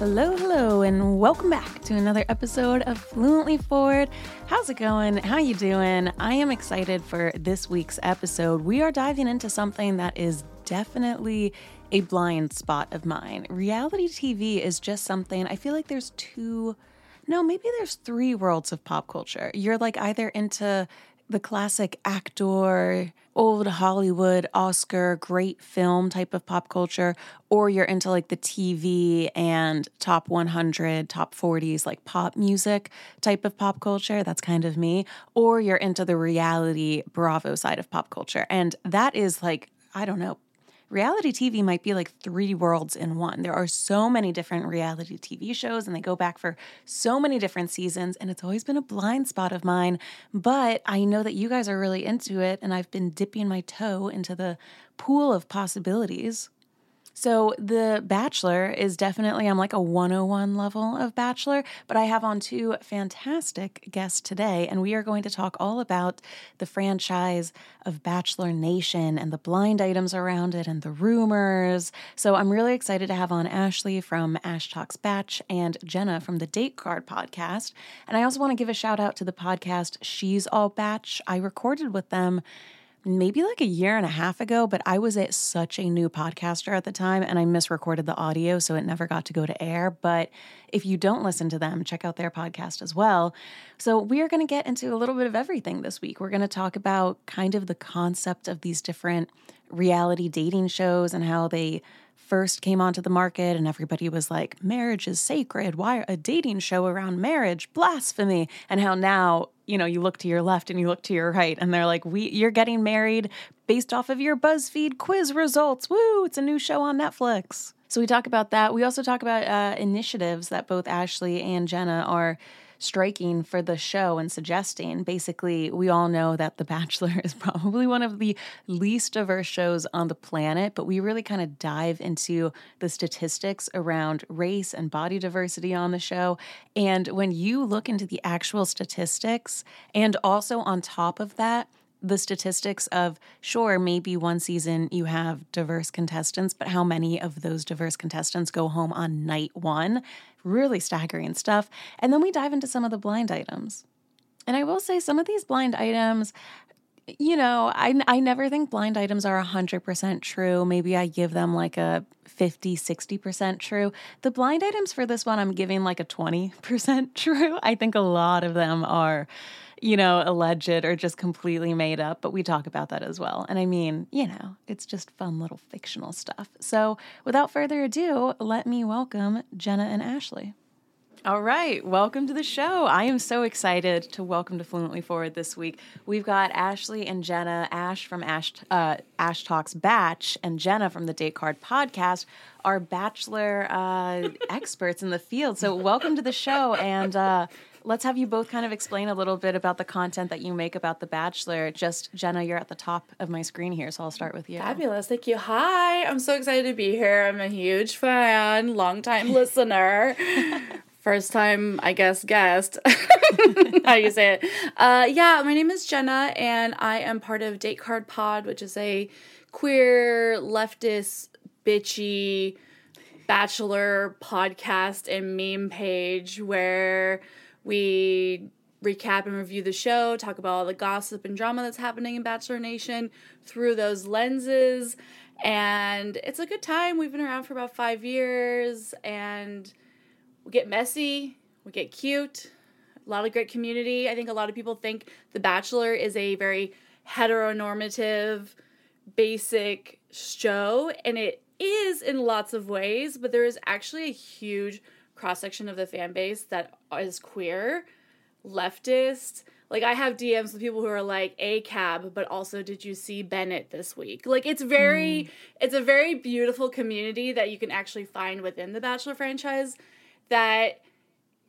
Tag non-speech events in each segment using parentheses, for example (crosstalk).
Hello, hello, and welcome back to another episode of Fluently Forward. How's it going? How you doing? I am excited for this week's episode. We are diving into something that is definitely a blind spot of mine. Reality TV is just something I feel like there's two no, maybe there's three worlds of pop culture. You're like either into the classic actor, old Hollywood, Oscar, great film type of pop culture, or you're into like the TV and top 100, top 40s, like pop music type of pop culture. That's kind of me. Or you're into the reality Bravo side of pop culture. And that is like, I don't know, reality TV might be like three worlds in one. There are so many different reality TV shows and they go back for so many different seasons. And it's always been a blind spot of mine. But I know that you guys are really into it. And I've been dipping my toe into the pool of possibilities. So, The Bachelor is definitely, I'm like a 101 level of Bachelor, but I have on two fantastic guests today, and we are going to talk all about the franchise of Bachelor Nation and the blind items around it and the rumors. So, I'm really excited to have on Ashley from Ash Talks Batch and Jenna from the Date Card podcast. And I also want to give a shout out to the podcast She's All Batch. I recorded with them maybe like a year and a half ago, but I was at such a new podcaster at the time and I misrecorded the audio, so it never got to go to air. But if you don't listen to them, check out their podcast as well. So, we are going to get into a little bit of everything this week. We're going to talk about kind of the concept of these different reality dating shows and how they first came onto the market and everybody was like marriage is sacred why a dating show around marriage blasphemy and how now you know you look to your left and you look to your right and they're like we you're getting married based off of your buzzfeed quiz results. Woo it's a new show on netflix. So we talk about that. We also talk about uh, initiatives that both ashley and jenna are striking for the show and suggesting. Basically, we all know that The Bachelor (laughs) is probably one of the least diverse shows on the planet, but we really kind of dive into the statistics around race and body diversity on the show. And when you look into the actual statistics, and also on top of that, the statistics of sure maybe one season you have diverse contestants but how many of those diverse contestants go home on night 1 really staggering stuff. And then we dive into some of the blind items. And I will say, some of these blind items, you know, I, I never think blind items are 100% true. Maybe I give them like a 50, 60% true. The blind items for this one, I'm giving like a 20% (laughs) true. I think a lot of them are you know, alleged or just completely made up, but we talk about that as well. And I mean, you know, it's just fun little fictional stuff. So without further ado, let me welcome Jenna and Ashley. All right, welcome to the show. I am so excited to welcome to Fluently Forward this week. We've got Ashley and Jenna, Ash from Ash uh, Ash Talks Batch, and Jenna from the Date Card Podcast, are bachelor uh, (laughs) experts in the field. So welcome to the show, and uh, let's have you both kind of explain a little bit about the content that you make about The Bachelor. Just Jenna, you're at the top of my screen here, so I'll start with you. Fabulous. Thank you. Hi. I'm so excited to be here. I'm a huge fan, longtime (laughs) listener. (laughs) First time, I guess, guest. (laughs) How you say it? Uh, yeah, my name is Jenna, and I am part of Date Card Pod, which is a queer, leftist, bitchy, bachelor podcast and meme page where we recap and review the show, talk about all the gossip and drama that's happening in Bachelor Nation through those lenses. And it's a good time. We've been around for about five years and we get messy, we get cute, a lot of great community. I think a lot of people think The Bachelor is a very heteronormative, basic show, and it is in lots of ways, but there is actually a huge cross section of the fan base that is queer, leftist. Like I have DMs with people who are like ACAB, but also did you see Bennett this week? Like it's very, mm. it's a very beautiful community that you can actually find within the Bachelor franchise. That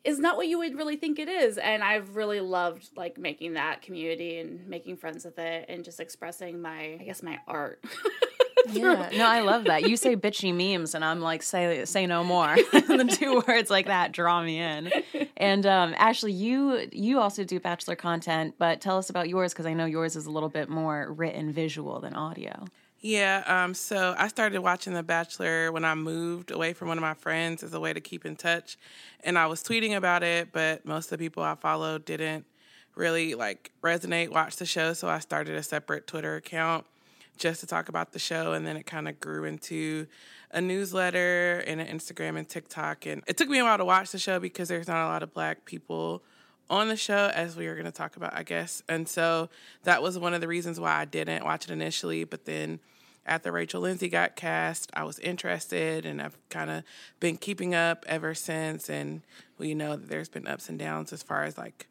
is not what you would really think it is, and I've really loved like making that community and making friends with it and just expressing my, I guess, my art. (laughs) (laughs) yeah, no, I love that. You say bitchy memes, and I'm like, say say no more. (laughs) the two (laughs) words like that draw me in. And um, Ashley, you you also do bachelor content, but tell us about yours because I know yours is a little bit more written, visual than audio. Yeah, um, so I started watching The Bachelor when I moved away from one of my friends as a way to keep in touch. And I was tweeting about it, but most of the people I followed didn't really like resonate, watch the show. So I started a separate Twitter account just to talk about the show. And then it kind of grew into a newsletter and an Instagram and TikTok. And it took me a while to watch the show because there's not a lot of black people on the show, as we were going to talk about, I guess. And so that was one of the reasons why I didn't watch it initially. But then after Rachel Lindsay got cast, I was interested and I've kind of been keeping up ever since. And we know that there's been ups and downs as far as like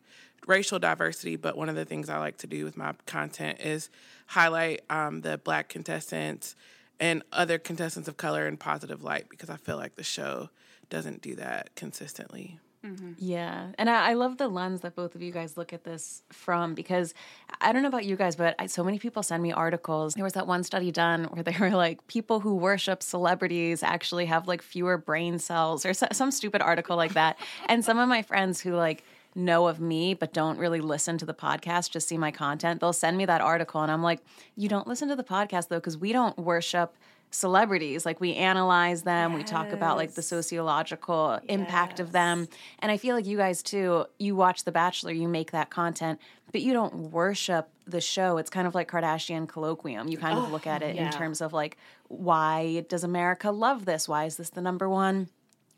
racial diversity. But one of the things I like to do with my content is highlight um, the black contestants and other contestants of color in positive light because I feel like the show doesn't do that consistently. Mm-hmm. Yeah. And I, I, love the lens that both of you guys look at this from because I don't know about you guys, but I, so many people send me articles. There was that one study done where they (laughs) were like, people who worship celebrities actually have like fewer brain cells or so, some stupid article like that. and some of my friends who like, know of me but don't really listen to the podcast, just see my content, they'll send me that article and I'm like, you don't listen to the podcast though, because we don't worship celebrities like we analyze them yes. we talk about like the sociological yes. impact of them and i feel like you guys too you watch the bachelor you make that content but you don't worship the show it's kind of like kardashian colloquium you kind oh, of look at it yeah. in terms of like why does america love this why is this the number one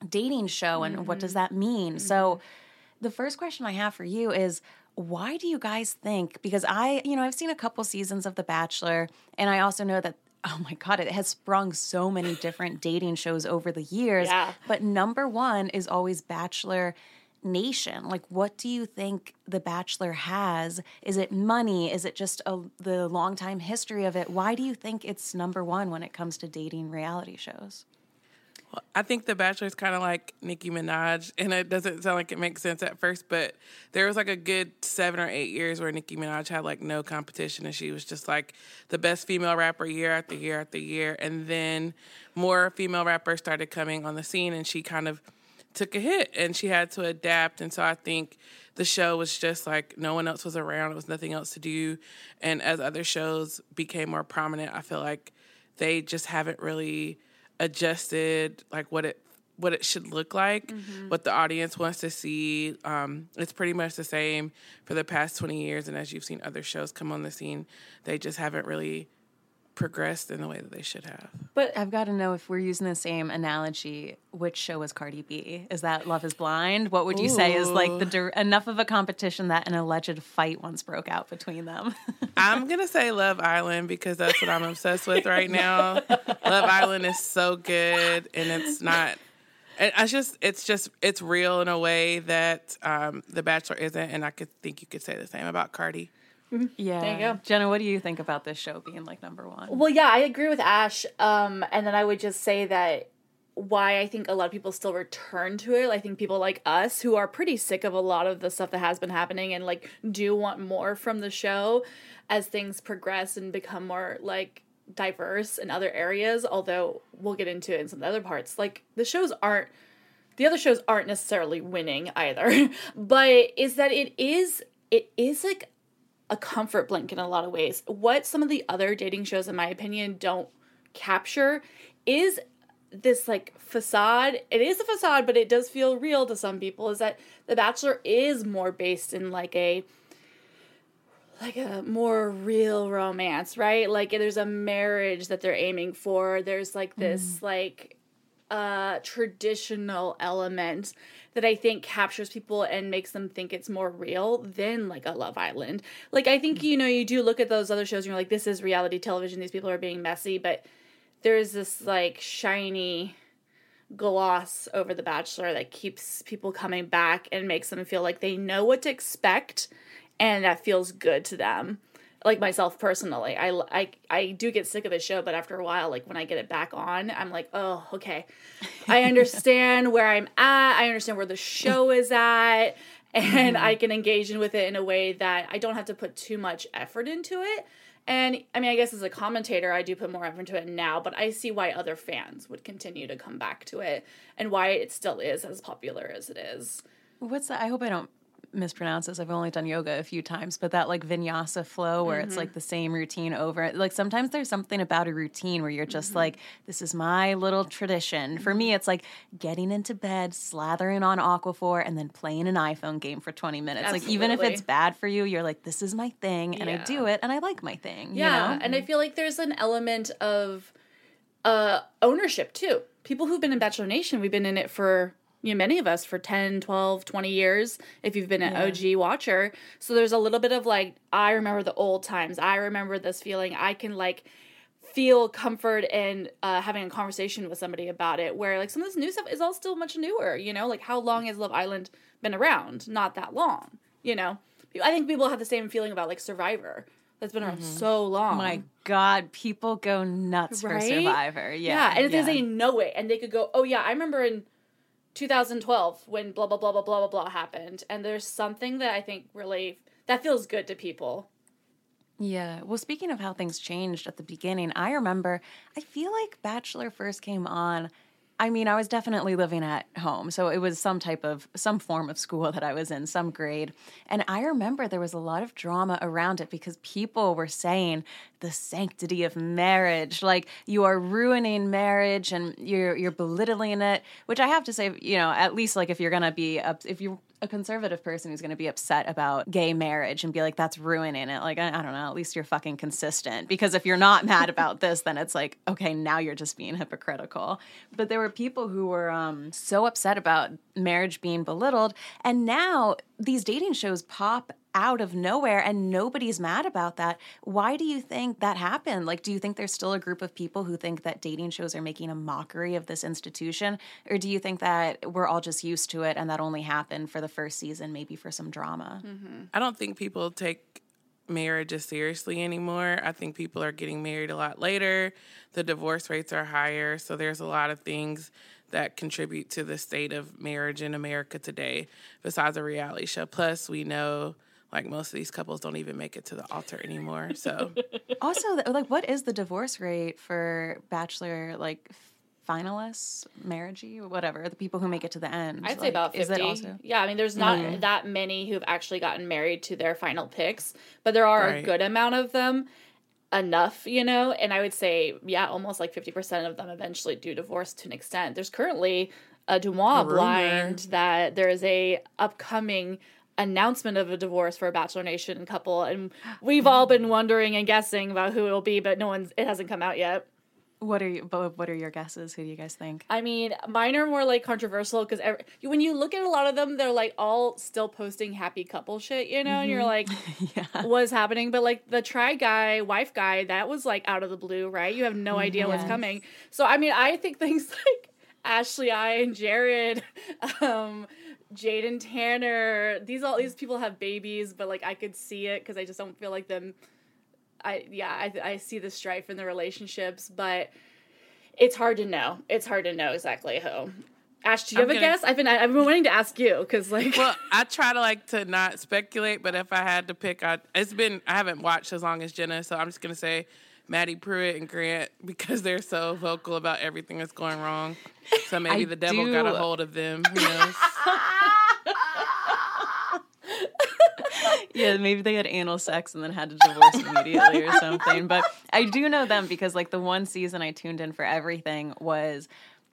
dating show and mm-hmm. what does mm-hmm. that mean mm-hmm. so the first question i have for you is why do you guys think because i you know i've seen a couple seasons of the bachelor and i also know that (laughs) oh my god it has sprung so many different dating shows over the years. Yeah. but number one is always bachelor nation. Like what do you think the bachelor has? Is it money? Is it just a, the long time history of it? Why do you think it's number one when it comes to dating reality shows I think The Bachelor is kind of like Nicki Minaj, and it doesn't sound like it makes sense at first, but there was like a good seven or eight years where Nicki Minaj had like no competition, and she was just like the best female rapper year after year after year. And then more female rappers started coming on the scene, and she kind of took a hit, and she had to adapt. And so I think the show was just like no one else was around, it was nothing else to do. And as other shows became more prominent, I feel like they just haven't really adjusted like what it what it should look like, mm-hmm. what the audience wants to see. Um, it's pretty much the same for the past 20 years. And as you've seen other shows come on the scene, they just haven't really progressed in the way that they should have. But I've got to know if we're using the same analogy, which show was Cardi B? Is that Love is Blind? What would you Ooh. say is like the enough of a competition that an alleged fight once broke out between them? (laughs) I'm going to say Love Island because that's what I'm obsessed with right (laughs) now. Love Island is so good and it's not it's just it's just it's real in a way that um, The Bachelor isn't and I could think you could say the same about Cardi. Mm-hmm. Yeah. There you go. Jenna, what do you think about this show being like number one? Well, yeah, I agree with Ash. Um, and then I would just say that why I think a lot of people still return to it. I think people like us who are pretty sick of a lot of the stuff that has been happening and like do want more from the show as things progress and become more like diverse in other areas, although we'll get into it in some of the other parts. Like the shows aren't the other shows aren't necessarily winning either, (laughs) but is that it is it is like a comfort blanket in a lot of ways. What some of the other dating shows, in my opinion, don't capture is this like facade. It is a facade, but it does feel real to some people. Is that The Bachelor is more based in like a like a more real romance, right? Like there's a marriage that they're aiming for. There's like this mm. like uh traditional element that I think captures people and makes them think it's more real than like a Love Island. Like I think you know you do look at those other shows and you're like this is reality television. These people are being messy, but there's this like shiny gloss over the bachelor that keeps people coming back and makes them feel like they know what to expect and that feels good to them like myself personally I, I i do get sick of the show but after a while like when i get it back on i'm like oh okay. I (laughs) understand where i'm at. I understand where the show is at. And mm-hmm. i can engage in with it in a way that i don't have to put too much effort into it. And i mean i guess as a commentator i do put more effort into it now but i see why other fans would continue to come back to it and why it still is as popular as it is. What's that i hope i don't mispronounce this. I've only done yoga a few times, but that like vinyasa flow where Mm-hmm. it's like the same routine over. Like sometimes there's something about a routine where you're just Mm-hmm. like, this is my little tradition. For me, it's like getting into bed, slathering on Aquaphor, and then playing an iPhone game for 20 minutes. Like even if it's bad for you, you're like, this is my thing, and I do it, and I like my thing. Yeah, you know? and I feel like there's an element of uh, ownership too. People who've been in Bachelor Nation, we've been in it for you know, many of us for 10, 12, 20 years if you've been an OG watcher. So there's a little bit of like, I remember the old times. I remember this feeling. I can like feel comfort in uh, having a conversation with somebody about it where like some of this new stuff is all still much newer you know like how long has love island been around not that long you know i think people have the same feeling about like survivor that's been around so long My God, people go nuts for Survivor. Yeah. yeah, and yeah. they know it and they could go oh yeah i remember in 2012 when blah blah blah blah blah blah blah happened and there's something that i think really that feels good to people Yeah. Well, speaking of how things changed at the beginning, I remember, I feel like Bachelor first came on. I mean, I was definitely living at home. So it was some type of, some form of school (laughs) that I was in, some grade. And I remember there was a lot of drama around it because people were saying the sanctity of marriage. Like, you are ruining marriage and you're, you're belittling it, which I have to say, you know, at least like if you're going to be, if you're, a conservative person who's going to be upset about gay marriage and be like, that's ruining it. Like, I, I don't know, at least you're fucking consistent. Because if you're not (laughs) mad about this, then it's like, okay, now you're just being hypocritical. But there were people who were um, so upset about marriage being belittled. And now these dating shows pop out of nowhere and nobody's mad about that. Why do you think that happened? Like, do you think there's still a group of people who think that dating shows are making a mockery of this institution? Or do you think that we're all just used to it and that only happened for the first season, maybe for some drama? Mm-hmm. I don't think people take marriage as seriously anymore. I think people are getting married a lot later. The divorce rates are higher. So there's a lot of things that contribute to the state of marriage in America today, besides a reality show. Plus, we know like most of these couples don't even make it to the altar anymore. So (laughs) also, like, what is the divorce rate for Bachelor, like, finalists, marriagey, whatever, the people who make it to the end? I'd say about 50. Is that also? Yeah, I mean, there's not Okay. that many who've actually gotten married to their final picks, but there are a good amount of them. Enough, you know, and I would say, yeah, almost like 50% of them eventually do divorce to an extent. There's currently a DeuxMoi rumor. blind that there is a upcoming announcement of a divorce for a Bachelor Nation couple, and we've all been wondering and guessing about who it'll be, but no one's, it hasn't come out yet. What are you? But what are your guesses? Who do you guys think? I mean, mine are more like controversial because when you look at a lot of them, they're like all still posting happy couple shit, you know, and you're like, (laughs) yeah. what's happening? But like the try guy, wife guy, that was like out of the blue, right? You have no idea what's coming. So I mean, I think things (laughs) like Ashley I and Jared, (laughs) um, Jade and Tanner, these all these people have babies, but like I could see it because I just don't feel like them. I yeah, I I see the strife in the relationships, but it's hard to know. It's hard to know exactly who. Ash, do you I'm have a guess? I've been I've been wanting to ask you because like well, (laughs) I try to like to not speculate, but if I had to pick, I it's been I haven't watched as long as Jenna, so I'm just gonna say Maddie Prewett and Grant (laughs) because they're so vocal about everything that's going wrong. So maybe I the devil got a hold of them. Who knows? (laughs) yeah, maybe they had anal sex and then had to divorce immediately or something. But I do know them because like the one season I tuned in for everything was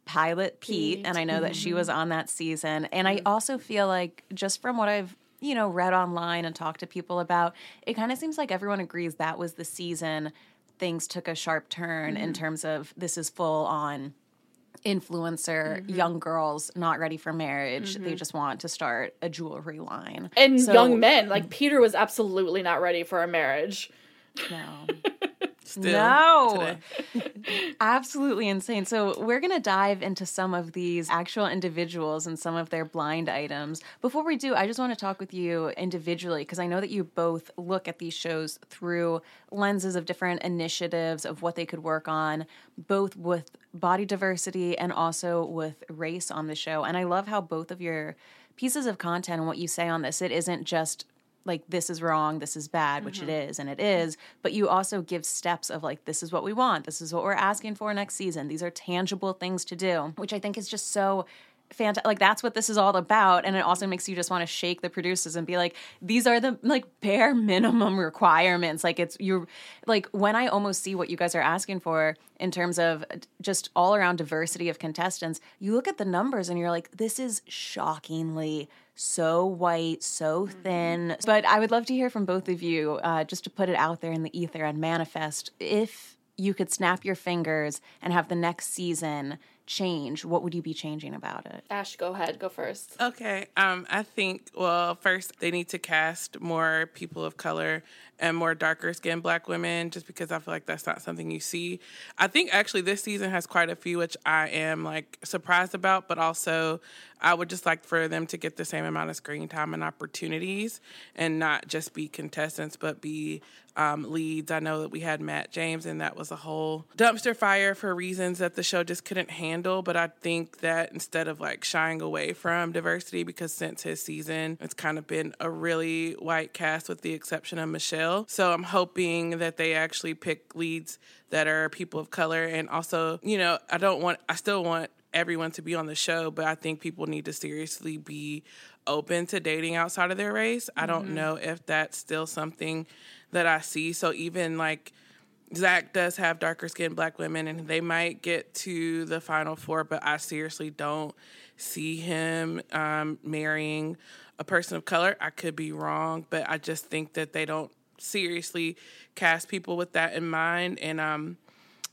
Pilot Pete, Pete. and I know that she was on that season. And I mm-hmm. also feel like just from what I've you know read online and talked to people about, it kind of seems like everyone agrees that was the season things took a sharp turn in mm-hmm. terms of this is full on influencer mm-hmm. young girls not ready for marriage. They mm-hmm. just want to start a jewelry line. And So- young men like Peter was absolutely not ready for a marriage. no (laughs) Still No. (laughs) Absolutely insane. So, we're going to dive into some of these actual individuals and some of their blind items. Before we do, I just want to talk with you individually because I know that you both look at these shows through lenses of different initiatives of what they could work on, both with body diversity and also with race on the show. And I love how both of your pieces of content and what you say on this, it isn't just like this is wrong, this is bad, which it mm-hmm. is, and it is, but you also give steps of like this is what we want, this is what we're asking for next season. These are tangible things to do, which I think is just so fantastic. Like that's what this is all about, and it also makes you just want to shake the producers and be like, these are the like bare minimum requirements. Like it's you're like when I almost see what you guys are asking for in terms of just all around diversity of contestants. You look at the numbers and you're like, this is shockingly so white, so Mm-hmm. thin. But I would love to hear from both of you, uh, just to put it out there in the ether and manifest. If you could snap your fingers and have the next season change, what would you be changing about it? Ash, go ahead. Go first. Okay. Um, I think well, first they need to cast more people of color and more darker skinned black women, just because I feel like that's not something you see. I think actually this season has quite a few, which I am like surprised about, but also I would just like for them to get the same amount of screen time and opportunities, and not just be contestants, but be um, leads. I know that we had Matt James, and that was a whole dumpster fire for reasons that the show just couldn't handle. But I think that instead of like shying away from diversity, because since his season, it's kind of been a really white cast with the exception of Michelle. So I'm hoping that they actually pick leads that are people of color. And also, you know, I don't want, I still want everyone to be on the show, but I think people need to seriously be open to dating outside of their race. I don't know if that's still something that I see. So even like Zach does have darker skinned black women and they might get to the final four, but I seriously don't see him um, marrying a person of color. I could be wrong, but I just think that they don't seriously cast people with that in mind. And um,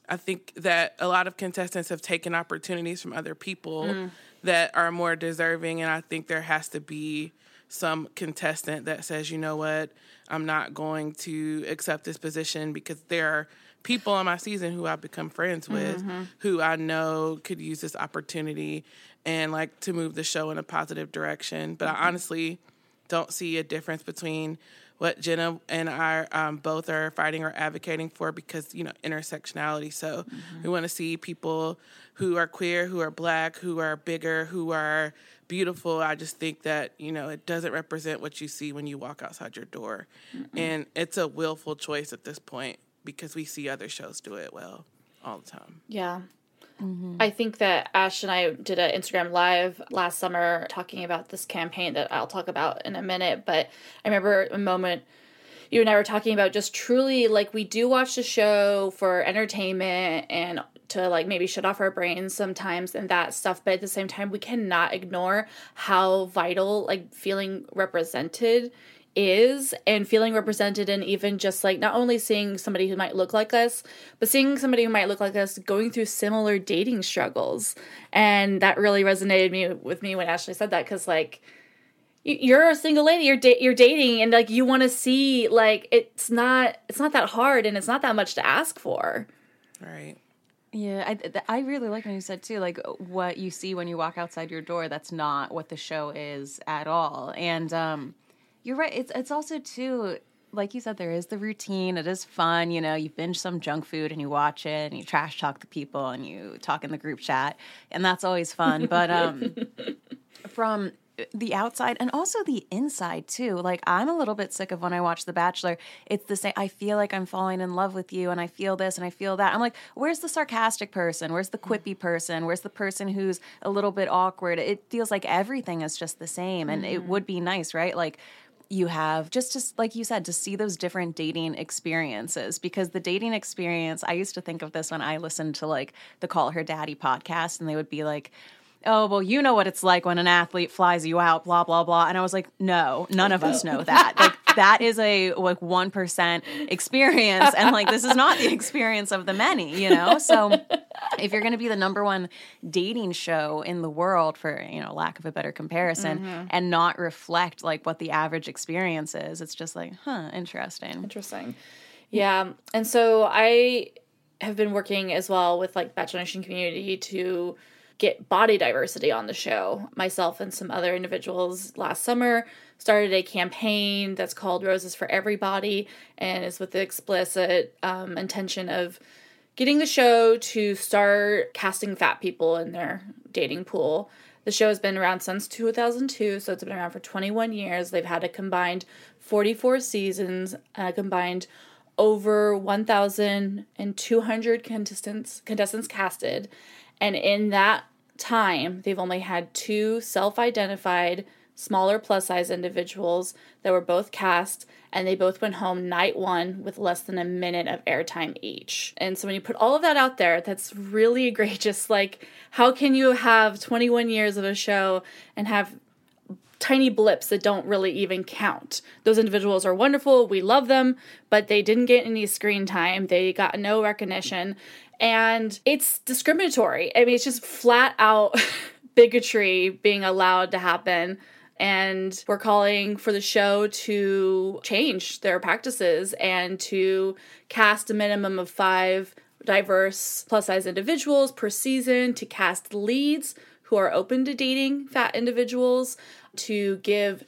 I think that a lot of contestants have taken opportunities from other people mm. that are more deserving, and I think there has to be some contestant that says, you know what, I'm not going to accept this position because there are people on my season who I've become friends with mm-hmm. who I know could use this opportunity and like to move the show in a positive direction. But I mm-hmm. honestly don't see a difference between what Jenna and I um, both are fighting or advocating for because you know intersectionality. So we want to see people who are queer, who are black, who are bigger, who are beautiful. I just think that you know it doesn't represent what you see when you walk outside your door, and it's a willful choice at this point because we see other shows do it well all the time. Yeah. Mm-hmm. I think that Ash and I did an Instagram live last summer talking about this campaign that I'll talk about in a minute. But I remember a moment you and I were talking about just truly like we do watch the show for entertainment and to like maybe shut off our brains sometimes and that stuff. But at the same time, we cannot ignore how vital like feeling represented is and feeling represented and even just like not only seeing somebody who might look like us but seeing somebody who might look like us going through similar dating struggles and that really resonated me with me when ashley said that because like you're a single lady you're da- you're dating and like you want to see like it's not it's not that hard and it's not that much to ask for Right. Yeah, I, th- I really like when you said too, like what you see when you walk outside your door. That's not what the show is at all. And um, you're right. It's it's also too, like you said, there is the routine. It is fun. You know, you binge some junk food and you watch it, and you trash talk the people, and you talk in the group chat, and that's always fun. But um, (laughs) from the outside and also the inside too. Like I'm a little bit sick of when I watch The Bachelor. It's the same. I feel like I'm falling in love with you, and I feel this and I feel that. I'm like, where's the sarcastic person? Where's the quippy person? Where's the person who's a little bit awkward? It feels like everything is just the same, and it would be nice, right? Like you have just to like you said to see those different dating experiences because the dating experience i used to think of this when i listened to like the call her daddy podcast and they would be like oh well you know what it's like when an athlete flies you out blah blah blah. And i was like no none of us know that. Like that is a like 1% experience and like this is not the (laughs) experience of the many you know so if you're going to be the number one dating show in the world for you know lack of a better comparison mm-hmm. and not reflect like what the average experience is it's just like huh interesting Interesting. Yeah. And so I have been working as well with like Bachelor Nation community to get body diversity on the show. Myself and some other individuals last summer started a campaign that's called Roses for Everybody and is with the explicit um, intention of getting the show to start casting fat people in their dating pool. The show has been around since 2002, so it's been around for 21 years. They've had a combined 44 seasons, uh, combined over 1,200 contestants contestants casted, and in that time, they've only had two self identified smaller plus size individuals that were both cast and they both went home night one with less than a minute of airtime each. And so when you put all of that out there, that's really (laughs) egregious. Like, how can you have 21 years of a show and have tiny blips that don't really even count. Those individuals are wonderful. We love them, but they didn't get any screen time. They got no recognition. And it's discriminatory. I mean, it's just flat out (laughs) bigotry being allowed to happen. And we're calling for the show to change their practices and to cast a minimum of five diverse plus size individuals per season, to cast leads who are open to dating fat individuals, to give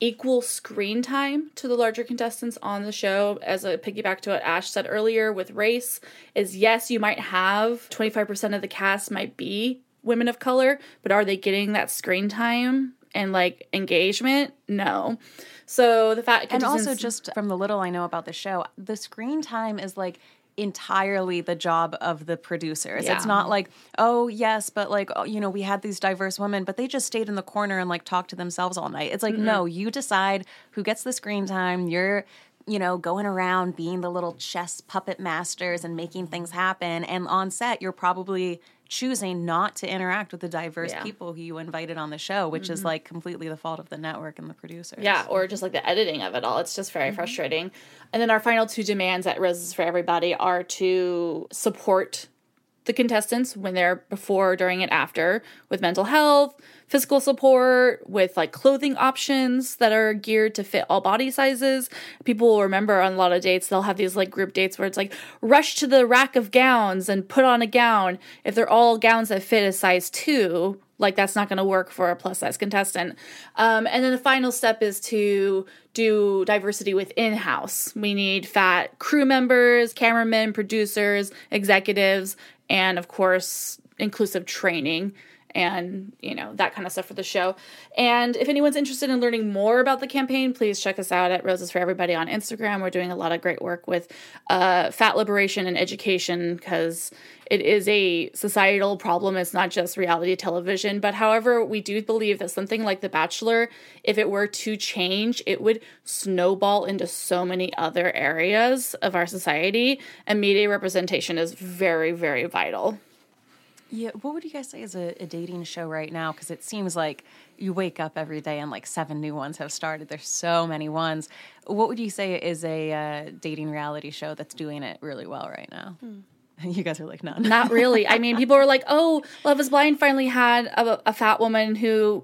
equal screen time to the larger contestants on the show. As a piggyback to what ash said earlier with race is yes you might have 25% of the cast might be women of color but are they getting that screen time and like engagement? No. So the fact and also just from the little i know about the show the screen time is like entirely the job of the producers. Yeah. It's not like, oh, yes, but like, oh, you know, we had these diverse women, but they just stayed in the corner and like talked to themselves all night. It's like, mm-hmm. no, you decide who gets the screen time. You're you know, going around being the little chess puppet masters and making things happen. And on set, you're probably choosing not to interact with the diverse yeah. people who you invited on the show, which mm-hmm. is like completely the fault of the network and the producers. Yeah, or just like the editing of it all. It's just very mm-hmm. frustrating. And then our final two demands at Roses for Everybody are to support the contestants when they're before, during, and after with mental health, physical support, with like clothing options that are geared to fit all body sizes. People will remember on a lot of dates, they'll have these like group dates where it's like rush to the rack of gowns and put on a gown. If they're all gowns that fit a size two, like that's not going to work for a plus size contestant. Um, and then the final step is to do diversity within house. We need fat crew members, cameramen, producers, executives, and of course, inclusive training and you know that kind of stuff for the show. And if anyone's interested in learning more about the campaign please check us out at roses for everybody on instagram. We're doing a lot of great work with uh, fat liberation and education because it is a societal problem. It's not just reality television. But however we do believe that something like the bachelor if it were to change it would snowball into so many other areas of our society. And media representation is very very vital yeah, what would you guys say is a, a dating show right now? Because it seems like you wake up every day and like seven new ones have started. There's so many ones. What would you say is a uh, dating reality show that's doing it really well right now? Hmm. (laughs) You guys are like none. Not really. I mean, people are like, (laughs) "Oh, Love Is Blind finally had a, a fat woman who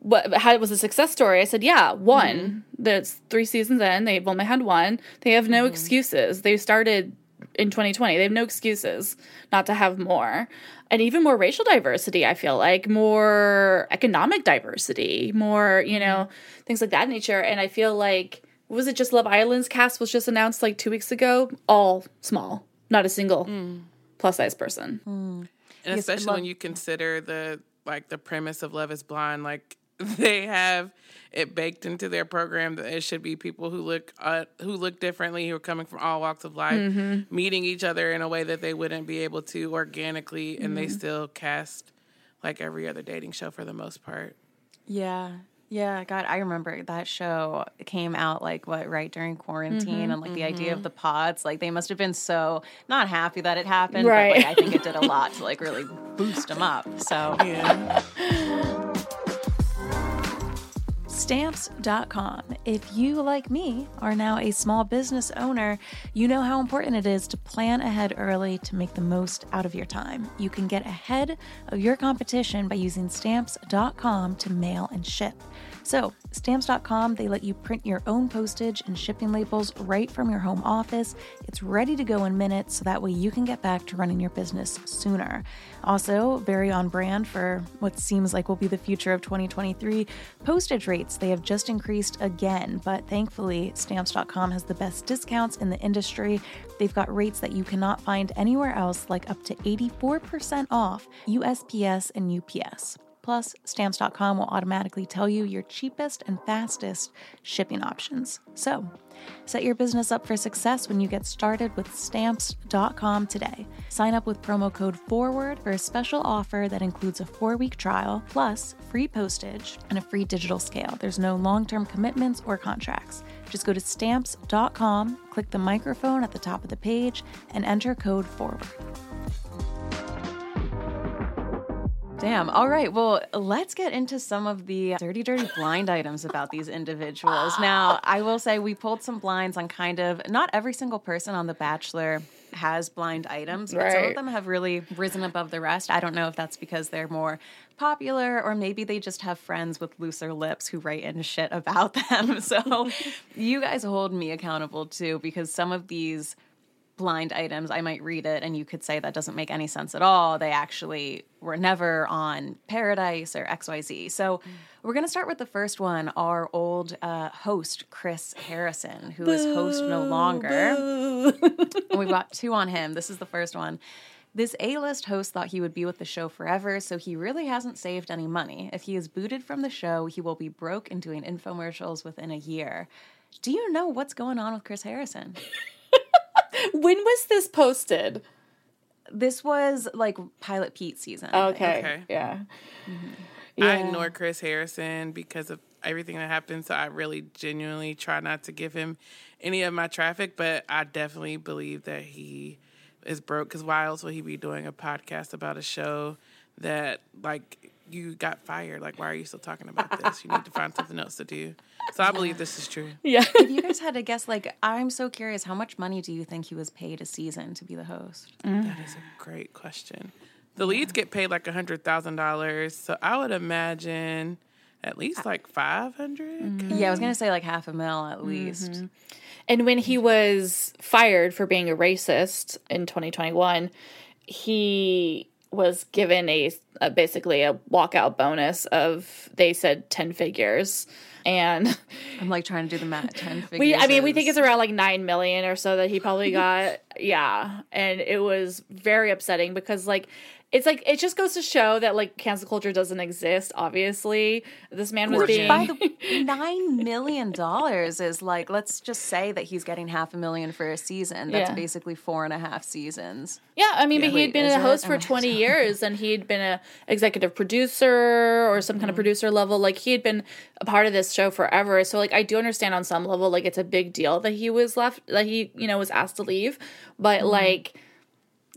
what had was a success story." I said, "Yeah, one. Mm-hmm. That's three seasons in. They've only had one. They have no mm-hmm. excuses. They started in 2020. They have no excuses not to have more. And even more racial diversity, I feel like, more economic diversity, more, you know, things like that nature. And I feel like, was it just Love Island's cast was just announced like two weeks ago? All small, not a single mm. plus size person. Mm. And yes, especially when you consider the like the premise of Love is Blind, like (laughs) they have it baked into their program that it should be people who look uh, who look differently, who are coming from all walks of life, mm-hmm. meeting each other in a way that they wouldn't be able to organically, and mm-hmm. they still cast like every other dating show for the most part. Yeah. Yeah, God, I remember that show came out like what right during quarantine, mm-hmm, and like the idea of mm-hmm. the pods, like they must have been so not happy that it happened, right? But, like, I think it did a lot to like really boost them up. So (laughs) yeah. Stamps.com. If you, like me, are now a small business owner, you know how important it is to plan ahead early to make the most out of your time. You can get ahead of your competition by using Stamps.com to mail and ship. So, stamps.com, they let you print your own postage and shipping labels right from your home office. It's ready to go in minutes so that way you can get back to running your business sooner. Also, very on brand for what seems like will be the future of 2023, postage rates they have just increased again, but thankfully, stamps.com has the best discounts in the industry. They've got rates that you cannot find anywhere else, like up to 84% off USPS and UPS. Plus, stamps.com will automatically tell you your cheapest and fastest shipping options. So, set your business up for success when you get started with stamps.com today. Sign up with promo code FORWARD for a special offer that includes a four week trial, plus free postage and a free digital scale. There's no long term commitments or contracts. Just go to stamps.com, click the microphone at the top of the page, and enter code FORWARD. Damn. All right. Well, let's get into some of the dirty, dirty blind items about these individuals. Now, I will say we pulled some blinds on kind of not every single person on The Bachelor has blind items, but some of them have really risen above the rest. I don't know if that's because they're more popular or maybe they just have friends with looser lips who write in shit about (laughs) them. So you guys hold me accountable too because some of these blind items, I might read it and you could say that doesn't make any sense at all. They actually were never on Paradise or XYZ. So we're going to start with the first one our old uh, host, Chris Harrison, who is host no longer. and we've got two on him. This is the first one. This A list host thought he would be with the show forever, so he really hasn't saved any money. If he is booted from the show, he will be broke and doing infomercials within a year. Do you know what's going on with Chris Harrison? (laughs) (laughs) When was this posted? This was like Pilot Pete season. Okay. Okay. Yeah. Mm-hmm. I Yeah. ignore Chris Harrison because of everything that happened. So I really genuinely try not to give him any of my traffic. But I definitely believe that he is broke. Because why else would he be doing a podcast about a show that like you got fired? Like, why are you still talking about this? You need to find something else to do. So I believe this is true. Yeah. If you guys had to guess, like, I'm so curious, how much money do you think he was paid a season to be the host? Mm. That is a great question. The leads get paid like a hundred thousand dollars, so I would imagine at least like five hundred. Mm-hmm. Yeah, I was gonna say like half a mil at mm-hmm. least. And when he was fired for being a racist in 2021, he was given a, a basically a walkout bonus of they said 10 figures. And I'm like trying to do the math. Ten figures. (laughs) we I mean we think it's around like 9 million or so that he probably (laughs) got. yeah. And it was very upsetting because like it's like it just goes to show that like cancel culture doesn't exist obviously. This man was Which, being by the (laughs) nine million dollars is like let's just say that he's getting half a million for a season. That's Yeah. basically four and a half seasons. Yeah, I mean, but he Wait, had been a host Oh for (laughs) 20 years and he had been a executive producer or some Mm-hmm. kind of producer level. Like he had been a part of this show forever. So like I do understand on some level like it's a big deal that he was left that he, you know, was asked to leave. But Mm-hmm. like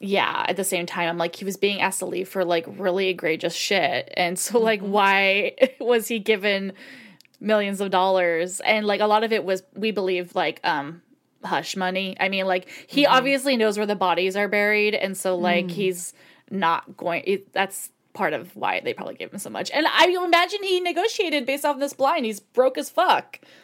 yeah, at the same time I'm like he was being asked to leave for like really egregious shit. And so like Mm-hmm. why (laughs) was he given millions of dollars? And like a lot of it was we believe like um hush money. I mean, like he Mm-hmm. obviously knows where the bodies are buried, and so like Mm. he's not going. It, that's part of why they probably gave him so much. And I imagine he negotiated based off this blind. He's broke as fuck. (laughs)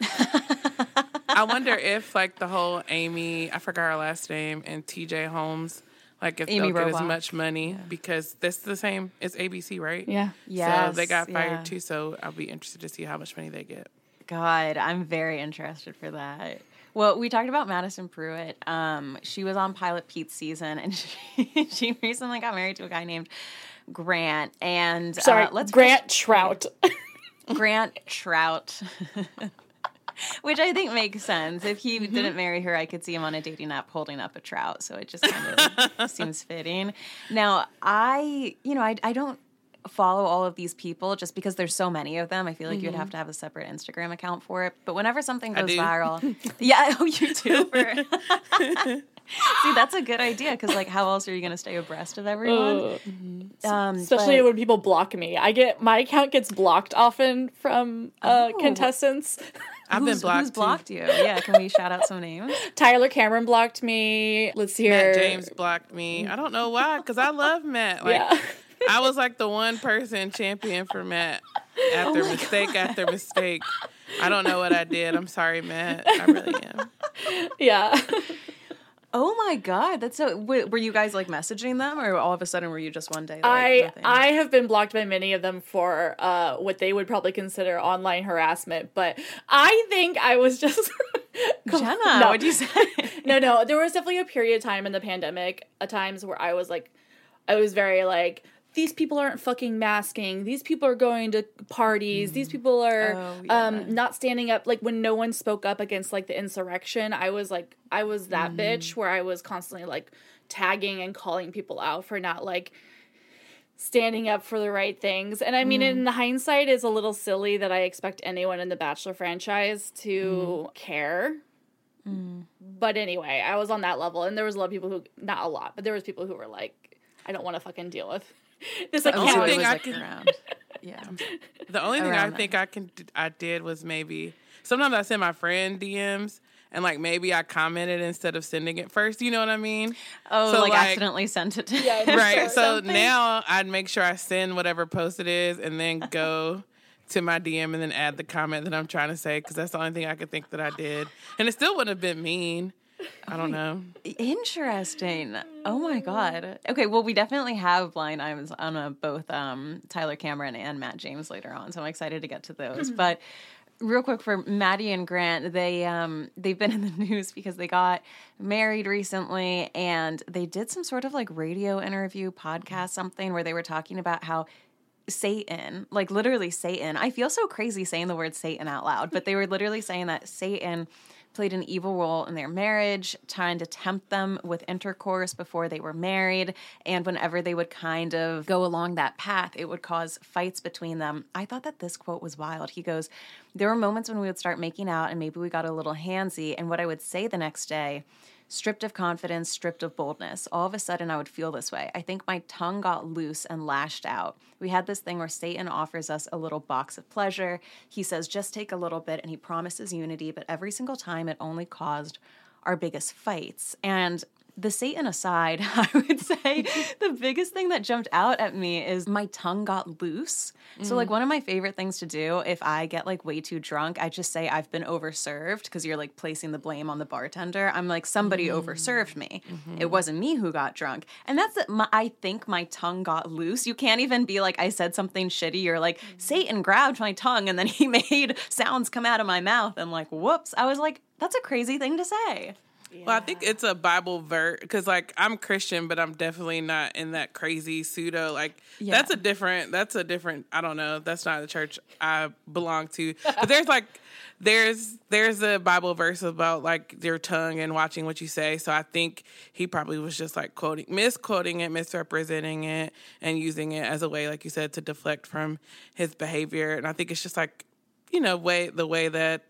I wonder if like the whole Amy, I forgot her last name, and TJ Holmes, like if Amy they'll get as much money because this is the same. It's ABC, right? Yeah. Yeah. so they got fired yeah. too. So I'll be interested to see how much money they get. God, I'm very interested for that. Well, we talked about Madison Prewett. Um, she was on Pilot Pete's season, and (laughs) she, she recently got married to a guy named Grant. And Sorry, uh, let's Grant Troutt. (laughs) Grant Troutt. (laughs) Which I think makes sense. If he didn't marry her, I could see him on a dating app holding up a trout. So it just kind of (laughs) seems fitting. Now, I, you know, I, I don't follow all of these people just because there's so many of them. I feel like you'd have to have a separate Instagram account for it. But whenever something goes viral, (laughs) yeah, (laughs) oh, you do. For, see, that's a good idea because, like, how else are you going to stay abreast of everyone? Um, Especially but- when people block me. I get my account gets blocked often from uh, Oh. contestants. I've been who's, blocked. who's too. blocked you? Yeah, can we shout out some names? (laughs) Tyler Cameron blocked me. Let's hear. Matt James blocked me. I don't know why, because I love Matt. (laughs) Like Yeah. I was like the one person champion for Matt (laughs) oh after mistake after mistake. I don't know what I did. I'm sorry, Matt. I really am. Yeah. Oh my god, that's so. Were you guys like messaging them, or all of a sudden were you just one day? Like, I nothing? I have been blocked by many of them for uh, what they would probably consider online harassment, but I think I was just (laughs) Jenna, (laughs) No. what'd you say? (laughs) no, no. There was definitely a period of time in the pandemic, a times where I was like, I was very like, these people aren't fucking masking. These people are going to parties. These mm. people are Oh, um, yeah. um not standing up like when no one spoke up against like the insurrection. I was like I was that mm. bitch where I was constantly like tagging and calling people out for not like standing up for the right things. And I mean in the hindsight it's a little silly that I expect anyone in the Bachelor franchise to mm-hmm. care. But anyway, I was on that level and there was a lot of people who not a lot, but there was people who were like I don't want to fucking deal with this Oh, account. so thing was I like can- around. Yeah. The only thing I Around think I can I did was maybe sometimes I send my friend DMs and like maybe I commented instead of sending it first. You know what I mean? Oh, So, like, like- accidentally sent it to Yeah, (laughs) right. So something. now I'd make sure I send whatever post it is and then (laughs) go to my DM and then add the comment that I'm trying to say because that's the only thing I could think that I did. And it still wouldn't have been mean. I don't know. Interesting. Oh my god. Okay, well we definitely have blind items on uh, both um, Tyler Cameron and Matt James later on, so I'm excited to get to those. but real quick for Maddie and Grant, they um they've been in the (laughs) news because they got married recently and they did some sort of like radio interview podcast something where they were talking about how Satan, like literally Satan. I feel so crazy saying the word Satan out loud, but they were literally saying that Satan played an evil role in their marriage, trying to tempt them with intercourse before they were married. And whenever they would kind of go along that path, it would cause fights between them. I thought that this quote was wild. He goes, There were moments when we would start making out and maybe we got a little handsy. And what I would say the next day, stripped of confidence, stripped of boldness. All of a sudden, I would feel this way. I think my tongue got loose and lashed out. We had this thing where Satan offers us a little box of pleasure. He says, just take a little bit, and he promises unity, but every single time it only caused our biggest fights. And the Satan aside, (laughs) I would say (laughs) the biggest thing that jumped out at me is my tongue got loose. So, like, mm. one of my favorite things to do if I get like way too drunk, I just say I've been overserved because you're like placing the blame on the bartender. I'm like, somebody mm. overserved me. It mm-hmm. wasn't me who got drunk. And that's, it. my, I think my tongue got loose. You can't even be like, I said something shitty. You're like, mm. Satan grabbed my tongue and then (laughs) he made sounds come out of my mouth. And like, whoops. I was like, that's a crazy thing to say. Well, I think it's a Bible verse because, like, I'm Christian, but I'm definitely not in that crazy pseudo. Like, Yeah. that's a different. That's a different. I don't know. That's not the church I belong to. But there's like, there's there's a Bible verse about like your tongue and watching what you say. So I think he probably was just like quoting, misquoting it, misrepresenting it, and using it as a way, like you said, to deflect from his behavior. And I think it's just like, you know, way the way that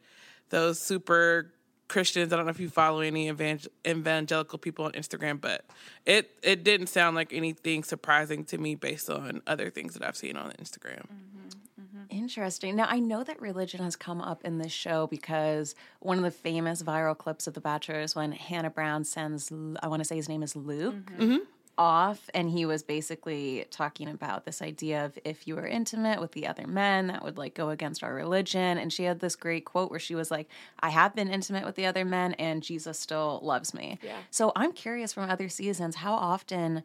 those super Christians. I don't know if you follow any evangel- evangelical people on Instagram, but it it didn't sound like anything surprising to me based on other things that I've seen on Instagram. Mm-hmm, mm-hmm. Interesting. Now, I know that religion has come up in this show because one of the famous viral clips of The Bachelor is when Hannah Brown sends, I want to say his name is Luke, mm-hmm. Off. And he was basically talking about this idea of if you were intimate with the other men, that would like go against our religion. And she had this great quote where she was like, I have been intimate with the other men and Jesus still loves me. Yeah. So I'm curious from other seasons, how often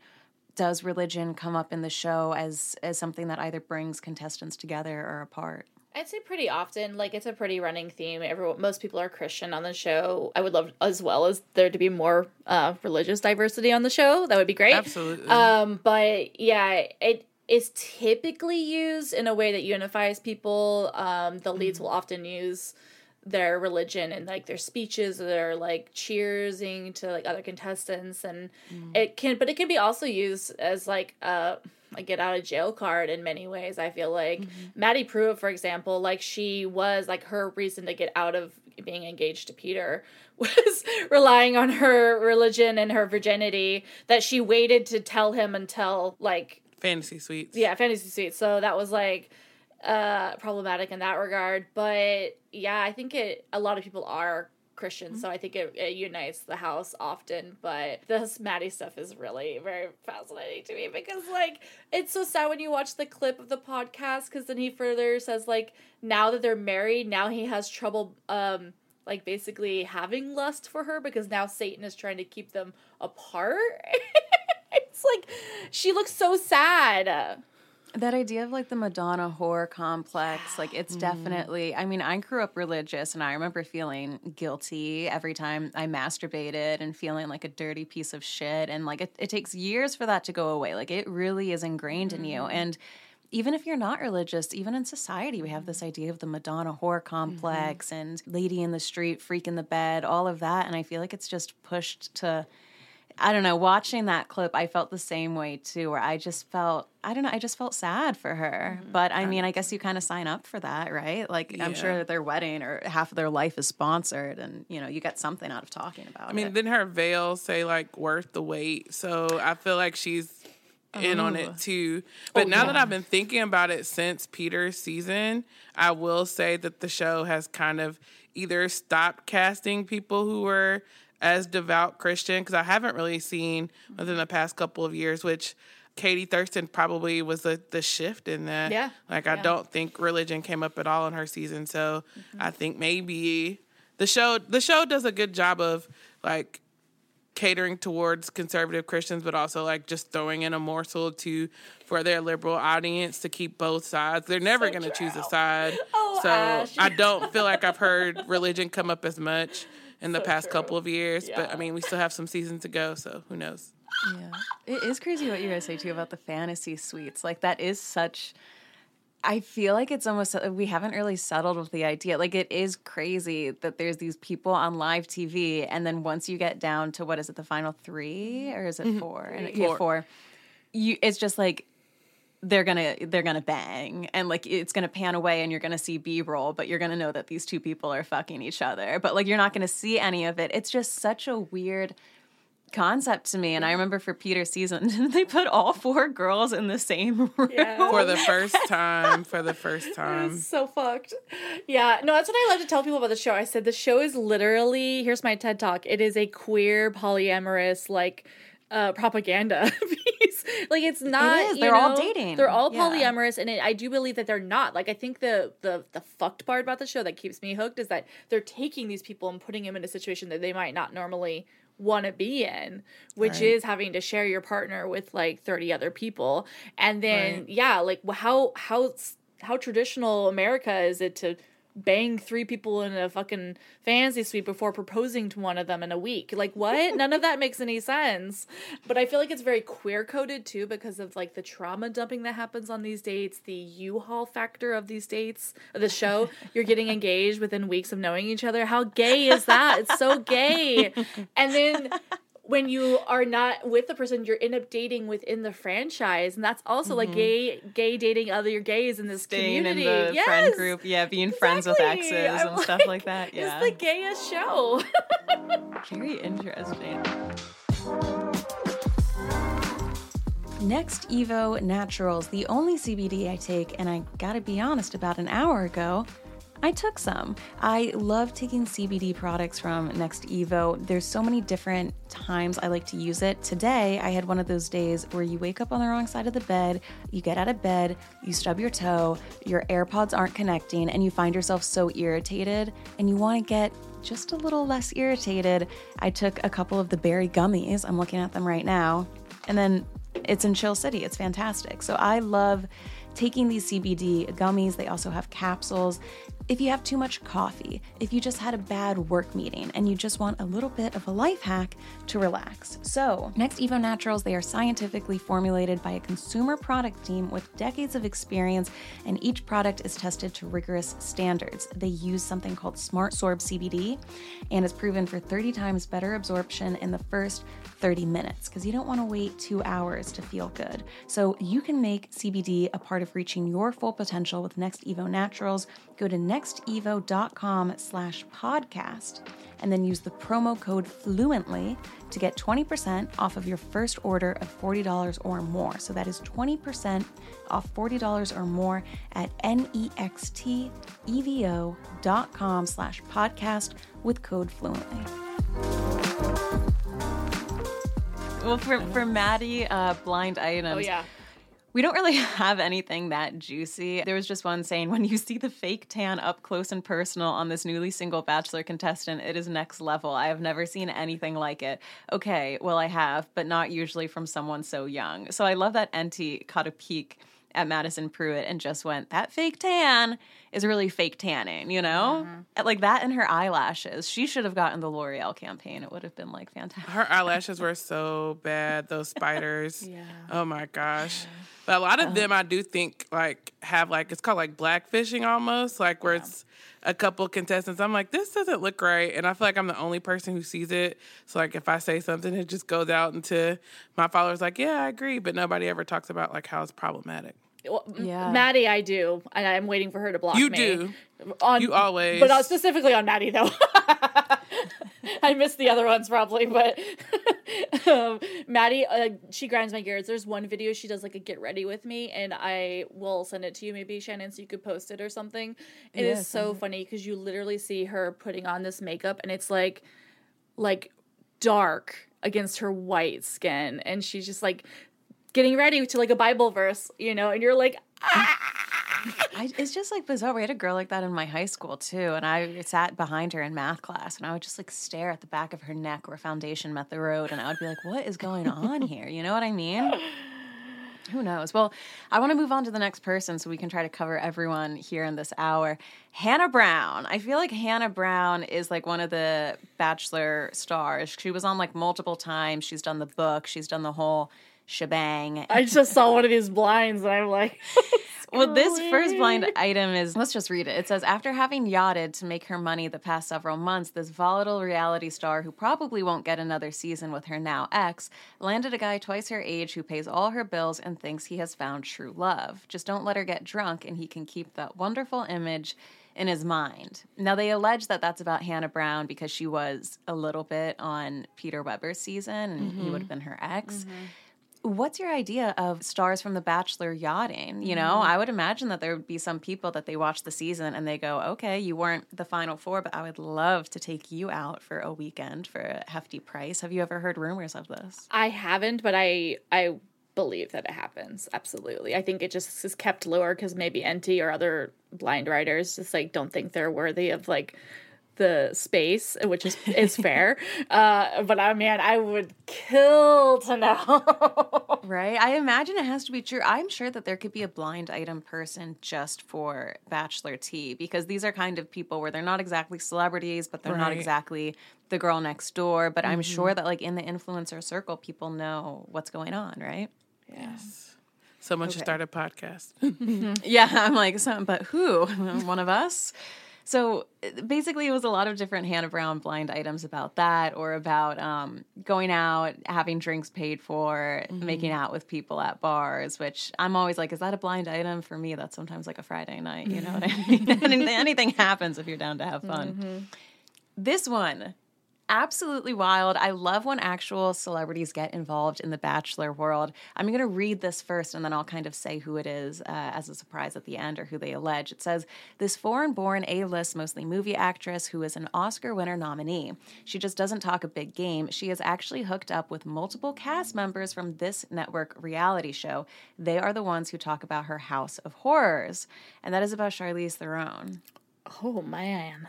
does religion come up in the show as as something that either brings contestants together or apart? I'd say pretty often, like it's a pretty running theme. Everyone, most people are Christian on the show. I would love as well as there to be more uh, religious diversity on the show. That would be great. Absolutely. Um, but yeah, it is typically used in a way that unifies people. Um, the leads will often use their religion and like their speeches or their like cheersing to like other contestants and it can but it can be also used as like a a get out of jail card in many ways i feel like Maddie Prewett for example like she was like her reason to get out of being engaged to peter (laughs) was relying on her religion and her virginity that she waited to tell him until like Fantasy suites. yeah fantasy suites. so that was like uh problematic in that regard but yeah i think it a lot of people are christians so i think it, it unites the house often but this maddie stuff is really very fascinating to me because like it's so sad when you watch the clip of the podcast because then he further says like now that they're married now he has trouble um like basically having lust for her because now satan is trying to keep them apart. (laughs) It's like she looks so sad that idea of like the Madonna whore complex, like it's mm-hmm. definitely, I mean, I grew up religious and I remember feeling guilty every time I masturbated and feeling like a dirty piece of shit. And like it, it takes years for that to go away. Like it really is ingrained in you. Mm-hmm. And even if you're not religious, even in society, we have this mm-hmm. idea of the Madonna whore complex and lady in the street, freak in the bed, all of that. And I feel like it's just pushed to I don't know, watching that clip, I felt the same way too, where I just felt, I don't know, I just felt sad for her. Mm-hmm. But I mean, I guess you kind of sign up for that, right? Like, I'm sure that their wedding or half of their life is sponsored and, you know, you get something out of talking about I mean, it. didn't her veil say like worth the wait? So I feel like she's in on Oh. it too. But now that I've been thinking about it since Peter's season, I will say that the show has kind of either stopped casting people who were as devout Christian because I haven't really seen within the past couple of years, which Katie Thurston probably was the, the shift in that. Yeah. Like, I Yeah. don't think religion came up at all in her season. So I think maybe the show the show does a good job of like catering towards conservative Christians, but also like just throwing in a morsel to for their liberal audience to keep both sides. They're never going to choose a side. Oh, so Ash. I don't feel like I've heard religion come up as much in the past couple of years. But I mean, we still have some season to go, so who knows? Yeah. It is crazy what you guys say too about the fantasy suites. Like that is such I feel like it's almost uh, we haven't really settled with the idea. Like it is crazy that there's these people on live TV and then once you get down to what is it the final 3 or is it mm-hmm. 4? And yeah, Four. 4. You it's just like they're gonna they're gonna bang and like it's gonna pan away and you're gonna see b-roll but you're gonna know that these two people are fucking each other but like you're not gonna see any of it it's just such a weird concept to me and i remember for peter's season (laughs) they put all four girls in the same room Yeah. For the (laughs) first time, for the first time. so fucked. Yeah, no, that's what I love to tell people about the show. I said the show is literally here's my TED talk. It is a queer polyamorous like uh propaganda (laughs) piece. (laughs) Like it's not. is. you They're all know, dating. They're all Yeah. polyamorous, and it, I do believe that they're not. Like I think the the the fucked part about the show that keeps me hooked is that they're taking these people and putting them in a situation that they might not normally want to be in which Right. is having to share your partner with like 30 other people and then Right. yeah like how how how traditional america is it to bang three people in a fucking fantasy suite before proposing to one of them in a week. Like what? None of that makes any sense. But i feel like it's very queer coded too because of like the trauma dumping that happens on these dates the u-haul factor of these dates the show. You're getting engaged within weeks of knowing each other. How gay is that? It's so gay. And then when you are not with the person, you're end up dating within the franchise, and that's also like mm-hmm. gay, gay dating other gays in this staying community. in the yes, friend group yeah being friends with exes exactly. and I'm stuff like that yeah it's the gayest show. (laughs) Very interesting. Next, Evo Naturals, the only CBD I take, and I gotta be honest, about an hour ago, I took some. I love taking CBD products from Next Evo. There's so many different times I like to use it. Today, I had one of those days where you wake up on the wrong side of the bed, you get out of bed, you stub your toe, your AirPods aren't connecting, and you find yourself so irritated, and you wanna get just a little less irritated. I took a couple of the berry gummies. I'm looking at them right now. And then it's in Chill City. It's fantastic. So I love taking these CBD gummies. They also have capsules. If you have too much coffee, if you just had a bad work meeting and you just want a little bit of a life hack to relax. So, Next Evo Naturals, they are scientifically formulated by a consumer product team with decades of experience, and each product is tested to rigorous standards. They use something called Smart Sorb CBD, and it's proven for 30 times better absorption in the first 30 minutes because you don't want to wait two hours to feel good. So you can make CBD a part of reaching your full potential with Next Evo Naturals. Go to nextevo.com slash podcast and then use the promo code fluently to get 20% off of your first order of $40 or more. So that is 20% off $40 or more at nextevo.com slash podcast with code fluently. Well, for, for Maddie, uh, blind items. oh yeah. We don't really (laughs) have anything that juicy. There was just one saying when you see the fake tan up close and personal on this newly single bachelor contestant, it is next level. I have never seen anything like it. Okay, well, I have, but not usually from someone so young. So I love that Enty caught a peek at Madison Prewett and just went, that fake tan is really fake tanning, you know? Mm-hmm. Like that and her eyelashes. She should have gotten the L'Oreal campaign. It would have been like fantastic. Her (laughs) eyelashes were so bad, those spiders. (laughs) Yeah. Oh my gosh. But a lot of them I do think like have like it's called like blackfishing almost, like where it's a couple contestants. I'm like, this doesn't look right. And I feel like I'm the only person who sees it. So like if I say something, it just goes out into my followers like, yeah, I agree. But nobody ever talks about like how it's problematic. Well, Yeah. Maddie, I do, and I'm waiting for her to block You me. do. On, You always. but not specifically on Maddie though. (laughs) I missed the other ones probably, but (laughs) um, Maddie, uh, she grinds my gears. There's one video she does like a get ready with me, and I will send it to you, maybe Shannon, so you could post it or something. It is Yeah, so funny because you literally see her putting on this makeup, and it's like, like dark against her white skin, and she's just like getting ready to like a Bible verse, you know, and you're like, ah! (laughs) I, it's just like bizarre. We had a girl like that in my high school too, and I sat behind her in math class, and I would just like stare at the back of her neck where foundation met the road, and I would be like, "What is going on (laughs) here?" You know what I mean? Who knows? Well, I want to move on to the next person so we can try to cover everyone here in this hour. Hannah Brown. I feel like Hannah Brown is like one of the Bachelor stars. She was on like multiple times. She's done the book. She's done the whole shebang. I just saw one of these blinds, and I'm like, (laughs) Well, this first blind item is let's just read it. It says After having yachted to make her money the past several months, this volatile reality star, who probably won't get another season with her now ex, landed a guy twice her age who pays all her bills and thinks he has found true love. Just don't let her get drunk, and he can keep that wonderful image in his mind. Now, they allege that that's about Hannah Brown because she was a little bit on Peter Weber's season and he would mm-hmm. have been her ex mm-hmm. What's your idea of stars from the bachelor yachting? You know mm-hmm. i would imagine that there would be some people that they watch the season and they go okay you weren't the final four but i would love to take you out for a weekend for a hefty price. Have you ever heard rumors of this? I haven't, but I I believe that it happens. Absolutely, I think it just is kept lower because maybe Enty or other blind writers just like don't think they're worthy of like the space, which is is fair. (laughs) Uh, but I mean, I would kill to know. (laughs) right i imagine it has to be true i'm sure that there could be a blind item person just for bachelor tea because these are kind of people where they're not exactly celebrities but they're not exactly the girl next door but i'm sure that like in the influencer circle people know what's going on right Yes. Someone should start a podcast. (laughs) Yeah, I'm like, so, but who? One of us? So uh, basically, it was a lot of different Hannah Brown blind items about that, or about um, going out, having drinks paid for, making out with people at bars. Which I'm always like, is that a blind item for me? That's sometimes like a Friday night. You know what I (laughs) mean? (laughs) anything, anything happens if you're down to have fun. This one, absolutely wild. I love when actual celebrities get involved in the Bachelor world. I'm going to read this first and then I'll kind of say who it is uh, as a surprise at the end or who they allege. It says This foreign born A list, mostly movie actress who is an Oscar winner nominee. She just doesn't talk a big game. She is actually hooked up with multiple cast members from this network reality show. They are the ones who talk about her House of Horrors. And that is about Charlize Theron. oh man,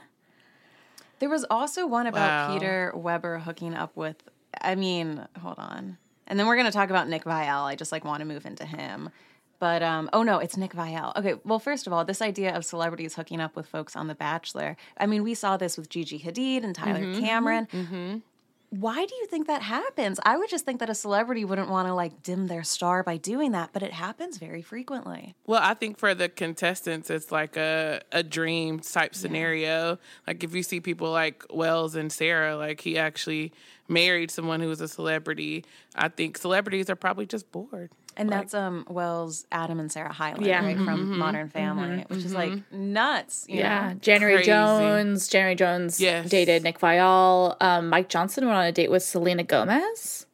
There was also one about Wow. Peter Weber hooking up with. I mean, hold on, and then we're gonna talk about Nick Viall. I just like want to move into him, but um, oh no, it's Nick Viall. Okay, well, first of all, this idea of celebrities hooking up with folks on The Bachelor. I mean, we saw this with Gigi Hadid and Tyler Mm-hmm, Cameron. Why do you think that happens? I would just think that a celebrity wouldn't want to like dim their star by doing that, but it happens very frequently. Well, I think for the contestants, it's like a, a dream type scenario. Like if you see people like Wells and Sarah, like he actually married someone who was a celebrity. I think celebrities are probably just bored. And that's um Wells, Adam, and Sarah Hyland, Yeah. right from Modern Family, which is like nuts. you yeah. know? January Crazy. Jones. January Jones Yes. dated Nick Viall. Um, Mike Johnson went on a date with Selena Gomez.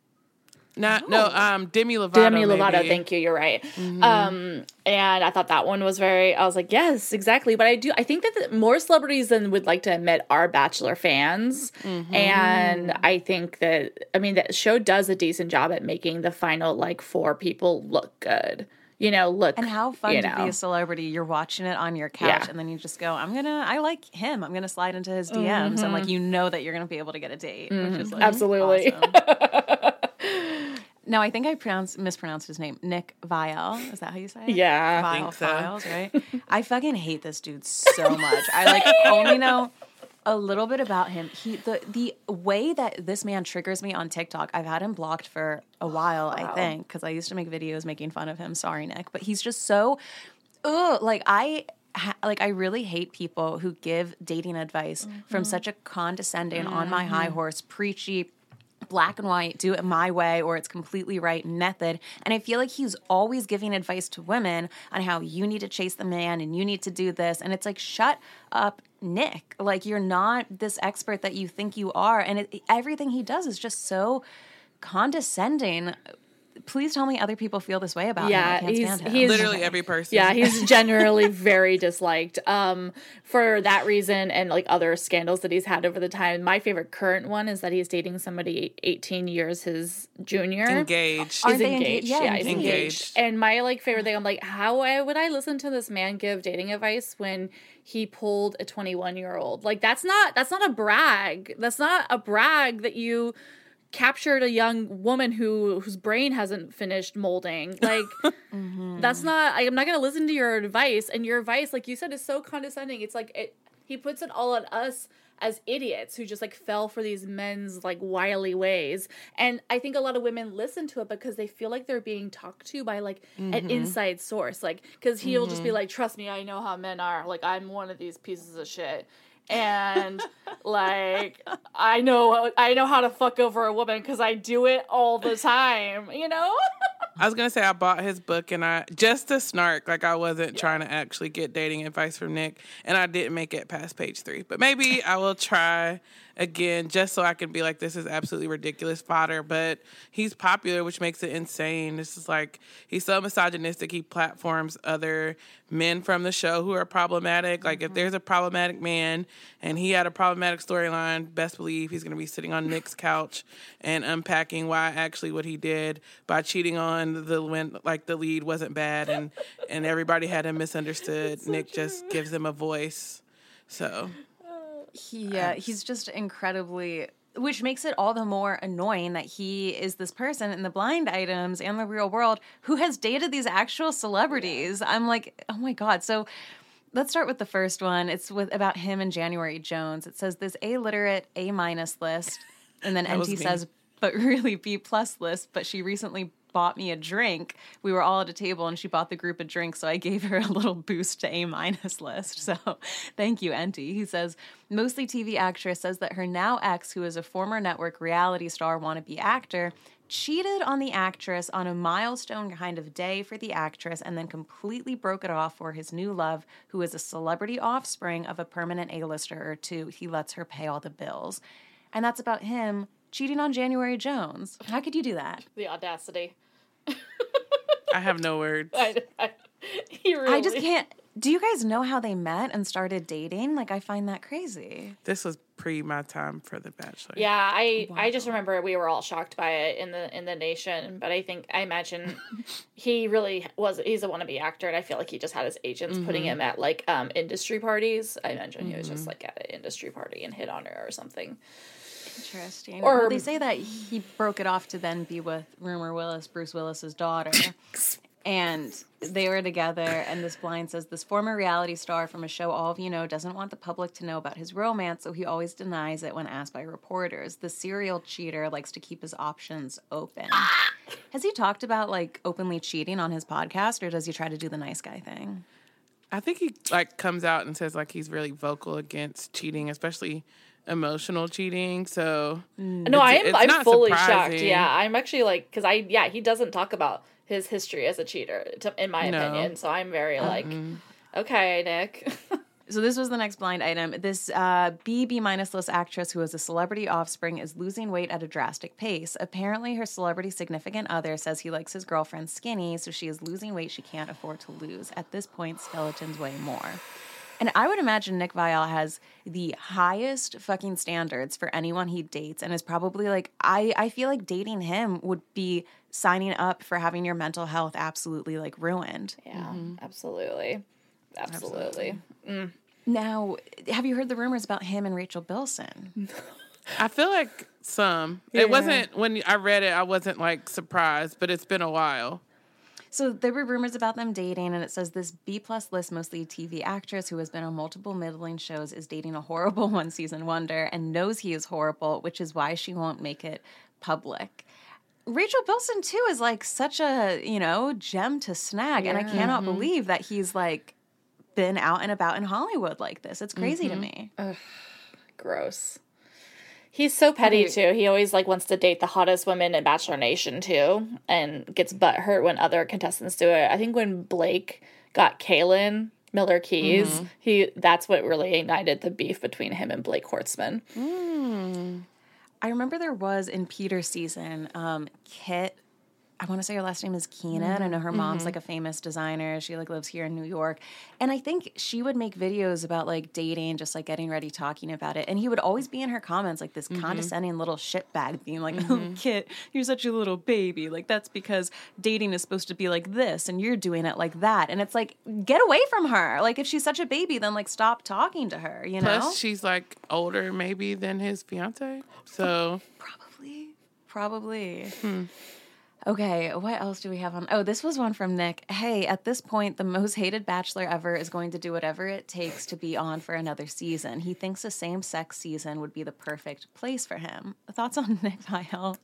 Not no, um, Demi Lovato. Demi Lovato, maybe. thank you. You're right. Um, and I thought that one was very. I was like, yes, exactly. But I do. I think that the, more celebrities than would like to admit are Bachelor fans, and I think that I mean that show does a decent job at making the final like four people look good. You know, look And how fun you to be know. a celebrity. You're watching it on your couch, Yeah. and then you just go, "I'm gonna, I like him. I'm gonna slide into his DMs," and like you know that you're gonna be able to get a date, which is like Absolutely. awesome. (laughs) No, I think I pronounced mispronounced his name. Nick Viall. Is that how you say it? Yeah. Viall think so. Files, right? (laughs) I fucking hate this dude so much. I like only know a little bit about him. He the the way that this man triggers me on TikTok. I've had him blocked for a while, I think, because I used to make videos making fun of him. Sorry, Nick, but he's just so ugh, like I ha- like I really hate people who give dating advice from mm-hmm. such a condescending on my mm-hmm. high horse preachy black and white, do it my way, or it's completely right method. And I feel like he's always giving advice to women on how you need to chase the man and you need to do this. And it's like, shut up, Nick. Like, you're not this expert that you think you are. And it, everything he does is just so condescending. Please tell me other people feel this way about Yeah, him. I can't he's- stand him. Literally every person. Yeah, he's (laughs) generally very disliked. Um, for that reason and like other scandals that he's had over the time. My favorite current one is that he's dating somebody 18 years his junior. engaged. Are He's they engaged. engaged? Yeah, Yeah, he's engaged. engaged. And my like favorite thing, I'm like, how would I listen to this man give dating advice when he pulled a 21 year old? Like that's not that's not a brag. That's not a brag that you captured a young woman who whose brain hasn't finished molding. (laughs) Like mm-hmm. that's not. I'm not gonna listen to your advice. And your advice, like you said, is so condescending. It's like it. He puts it all on us as idiots who just like fell for these men's like wily ways. And I think a lot of women listen to it because they feel like they're being talked to by like an mm-hmm. inside source. Like, because he'll just be mm-hmm. like, "Trust me, I know how men are. Like, I'm one of these pieces of shit." And like I know I know how to fuck over a woman because I do it all the time, you know. I was gonna say I bought his book and I just to snark, like I wasn't trying to actually get dating advice from Nick, and I didn't make it past page three. But maybe (laughs) I will try again just so I can be like, this is absolutely ridiculous fodder. But he's popular, which makes it insane. This is like he's so misogynistic. He platforms other men from the show who are problematic. Like if mm-hmm. there's a problematic man and he had a problematic storyline, best believe he's gonna be sitting on Nick's couch and unpacking why actually what he did by cheating on the when like the lead wasn't bad and and everybody had him misunderstood. Nick just gives him a voice. So He, uh, he's just incredibly, which makes it all the more annoying that he is this person in the blind items and the real world who has dated these actual celebrities. I'm like, oh my god. So let's start with the first one. It's with about him and January Jones. It says this illiterate A minus list, and then (laughs) Enty says, but really B plus list. But she recently bought me a drink. We were all at a table and she bought the group a drink, so I gave her a little boost to A minus list. So (laughs) thank you, Enty. He says, mostly TV actress says that her now ex, who is a former network reality star wannabe actor, cheated on the actress on a milestone kind of day for the actress and then completely broke it off for his new love, who is a celebrity offspring of a permanent A-lister or two. He lets her pay all the bills. And that's about him cheating on January Jones. How could you do that? The audacity. I have no words. (laughs) I, I, he really, I just can't. Do you guys know how they met and started dating? Like, I find that crazy. This was pre my time for The Bachelor. Yeah, I I just remember we were all shocked by it in the in the nation, but I think I imagine (laughs) he really was he's a wannabe actor, and I feel like he just had his agents putting him at like um industry parties. I imagine he was just like at an industry party and hit on her or something. Interesting. Or- well, they say that he broke it off to then be with Rumor Willis, Bruce Willis's daughter. (laughs) and they were together, and this blind says this former reality star from a show all of you know doesn't want the public to know about his romance, so he always denies it when asked by reporters. The serial cheater likes to keep his options open. (laughs) Has he talked about like openly cheating on his podcast, or does he try to do the nice guy thing? I think he like comes out and says like he's really vocal against cheating, especially emotional cheating. So No, I am I'm not fully shocked. Yeah, I'm actually like because I yeah he doesn't talk about his history as a cheater to, in my No. opinion. So I'm very like okay, Nick. (laughs) So this was the next blind item. This uh, B B minus list actress who is a celebrity offspring is losing weight at a drastic pace. Apparently, her celebrity significant other says he likes his girlfriend skinny, so she is losing weight she can't afford to lose. At this point, skeletons weigh more. And I would imagine Nick Viall has the highest fucking standards for anyone he dates, and is probably like I. I feel like dating him would be signing up for having your mental health absolutely like ruined. yeah, absolutely, absolutely. Mm. Now, have you heard the rumors about him and Rachel Bilson? (laughs) I feel like some. Yeah. It wasn't when I read it. I wasn't like surprised, but it's been a while. So there were rumors about them dating, and it says this B plus list, mostly TV actress who has been on multiple middling shows, is dating a horrible (laughs) one season wonder and knows he is horrible, which is why she won't make it public. Rachel Bilson too is like such a you know gem to snag, and I Yeah. cannot mm-hmm. believe that he's like been out and about in Hollywood like this. It's crazy to mm-hmm. me. Gross. He's so petty too. He always like wants to date the hottest women in Bachelor Nation too, and gets butt hurt when other contestants do it. I think when Blake got Kaylin Miller Keys, he that's what really ignited the beef between him and Blake Horstmann. I remember there was in Peter's season, um, Kit. I want to say her last name is Keenan. I know mm-hmm, her mom's mm-hmm. like a famous designer. She like lives here in New York, and I think she would make videos about like dating, just like getting ready, talking about it. And he would always be in her comments like this mm-hmm. condescending little shitbag, being like, "Oh, Kit, you're such a little baby. Like that's because dating is supposed to be like this, and you're doing it like that." And it's like, get away from her. Like if she's such a baby, then like stop talking to her. You know? Plus, she's like older maybe than his fiance. So Probably. Probably. Hmm. Okay, what else do we have on? Oh, this was one from Nick. Hey, at this point, the most hated bachelor ever is going to do whatever it takes to be on for another season. He thinks a same sex season would be the perfect place for him. Thoughts on (laughs) Nick Viall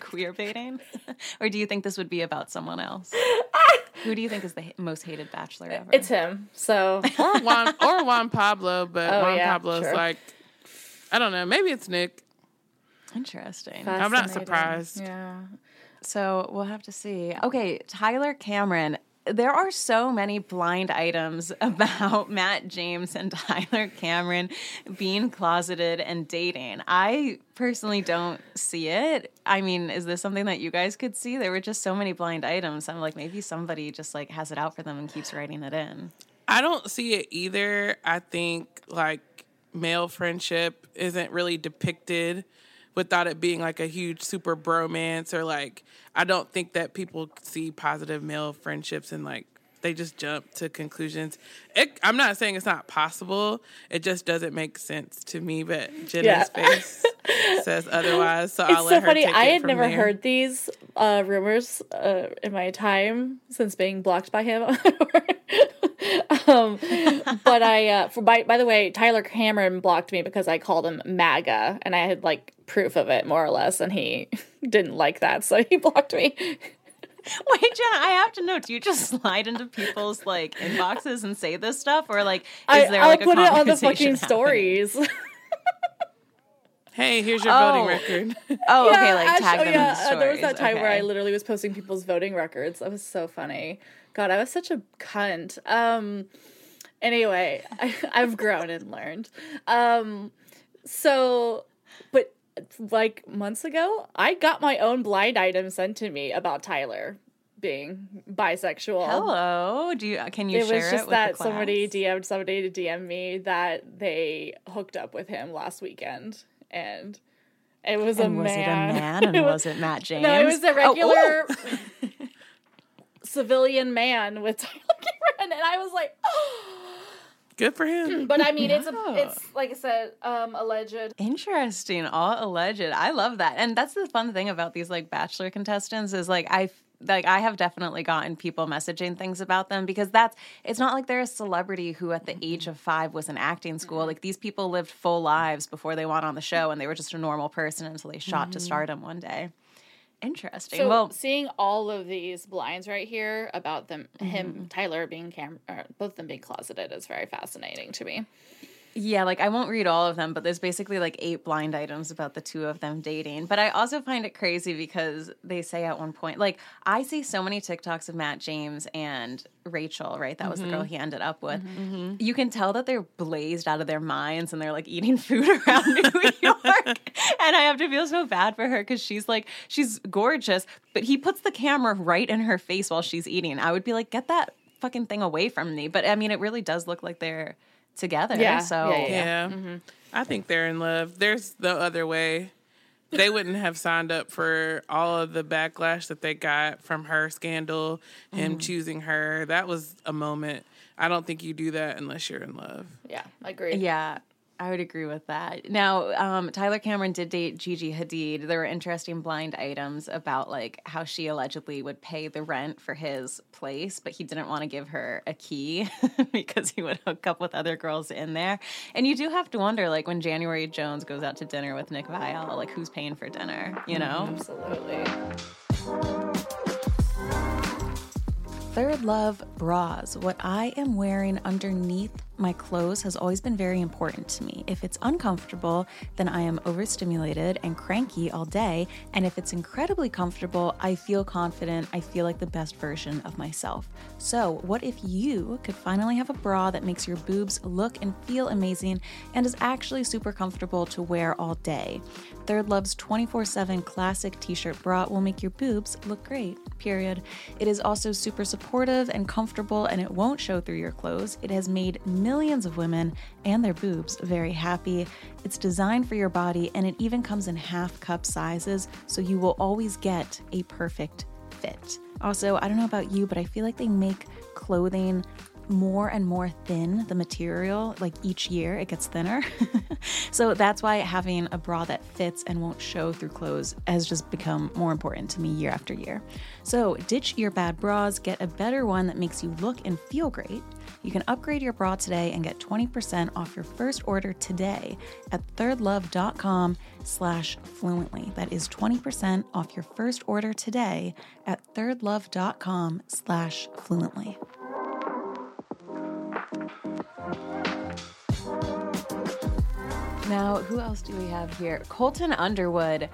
queer baiting? (laughs) or do you think this would be about someone else? (laughs) Who do you think is the ha- most hated bachelor ever? It's him. So or Juan or Juan Pablo, but Oh, Juan yeah, Pablo's sure. like I don't know. Maybe it's Nick. interesting. I'm not surprised. Yeah. So we'll have to see. Okay, Tyler Cameron. There are so many blind items (laughs) about Matt James and (laughs) Tyler Cameron being closeted and dating. I personally don't see it. I mean, is this something that you guys could see? There were just so many blind items. I'm like, maybe somebody just like has it out for them and keeps writing it in. I don't see it either. I think like male friendship isn't really depicted without it being like a huge super bromance or like I don't think that people see positive male friendships and like they just jump to conclusions. It, I'm not saying it's not possible. It just doesn't make sense to me. But Jenna's Yeah. (laughs) face says otherwise, so I'll It's let so her funny. I had never there. heard these uh, rumors uh, in my time since being blocked by him. (laughs) um, but I, uh, for, by, by the way, Tyler Cameron blocked me because I called him MAGA, and I had like proof of it more or less, and he (laughs) didn't like that, so he (laughs) blocked me. (laughs) Wait, Jenna, I have to know. Do you just slide into people's like inboxes and say this stuff, or like is I, there I'll like a put it on the conversation fucking happening? stories. Hey, here's your Oh. voting record. Oh, okay, like actu- tag oh, them yeah, in the uh, stories. There was that time where I literally was posting people's voting records. That was so funny. God, I was such a cunt. Um anyway, I, I've grown and learned. Um so but like months ago, I got my own blind item sent to me about Tyler being bisexual. Hello. Do you uh, can you It share was it just that somebody? DM'd somebody to DM me that they hooked up with him last weekend and it was a was man. it a man (laughs) and It was it Matt James? no, it was a Oh, regular oh. (laughs) civilian man with Tyler Cameron, and I was like, (gasps) oh, Good for him. Mm, but I mean, it's a, it's like I said, um, alleged. Interesting. All alleged. I love that. And that's the fun thing about these like bachelor contestants is like I like I have definitely gotten people messaging things about them because that's it's not like they're a celebrity who at the age mm-hmm. of 5 was in acting school. Mm-hmm. Like these people lived full lives before they went on the show and they were just a normal person until they shot to mm-hmm. stardom one day. Interesting. So well, seeing all of these blinds right here about them, him, Mm-hmm. Tyler being cam, or both of them being closeted is very fascinating to me. Yeah, like I won't read all of them, but there's basically like eight blind items about the two of them dating. But I also find it crazy because they say at one point, like, I see so many TikToks of Matt James and Rachel, right? That was the girl mm-hmm. he ended up with. Mm-hmm, mm-hmm. You can tell that they're blazed out of their minds and they're like eating (laughs) food around New York. and I have to feel so bad for her because she's like, she's gorgeous, but he puts the camera right in her face while she's eating. I would be like, get that fucking thing away from me. But I mean, it really does look like they're together. Yeah, So yeah, Yeah. Mm-hmm. I think they're in love. There's the other way. They wouldn't have signed up for all of the backlash that they got from her scandal, him Mm-hmm. choosing her. That was a moment. I don't think you do that unless you're in love. Yeah, agreed. Yeah. I would agree with that. Now, um, Tyler Cameron did date Gigi Hadid. There were interesting blind items about like how she allegedly would pay the rent for his place, but he didn't want to give her a key (laughs) because he would hook up with other girls in there. And you do have to wonder, like when January Jones goes out to dinner with Nick Viall, like who's paying for dinner? You know? Absolutely. Third Love bras. What I am wearing underneath my clothes has always been very important to me. If it's uncomfortable, then I am overstimulated and cranky all day. And if it's incredibly comfortable, I feel confident. I feel like the best version of myself. So, what if you could finally have a bra that makes your boobs look and feel amazing and is actually super comfortable to wear all day? Third Love's 24 7 classic t shirt bra will make your boobs look great, period. It is also super supportive and comfortable, and it won't show through your clothes. It has made millions of women and their boobs very happy. It's designed for your body, and it even comes in half cup sizes, so you will always get a perfect fit. Also, I don't know about you, but I feel like they make clothing more and more thin the material like each year it gets thinner (laughs) so that's why having a bra that fits and won't show through clothes has just become more important to me year after year so ditch your bad bras get a better one that makes you look and feel great you can upgrade your bra today and get 20% off your first order today at thirdlove.com slash fluently that is 20% off your first order today at thirdlove.com slash fluently Now, who else do we have here? Colton Underwood.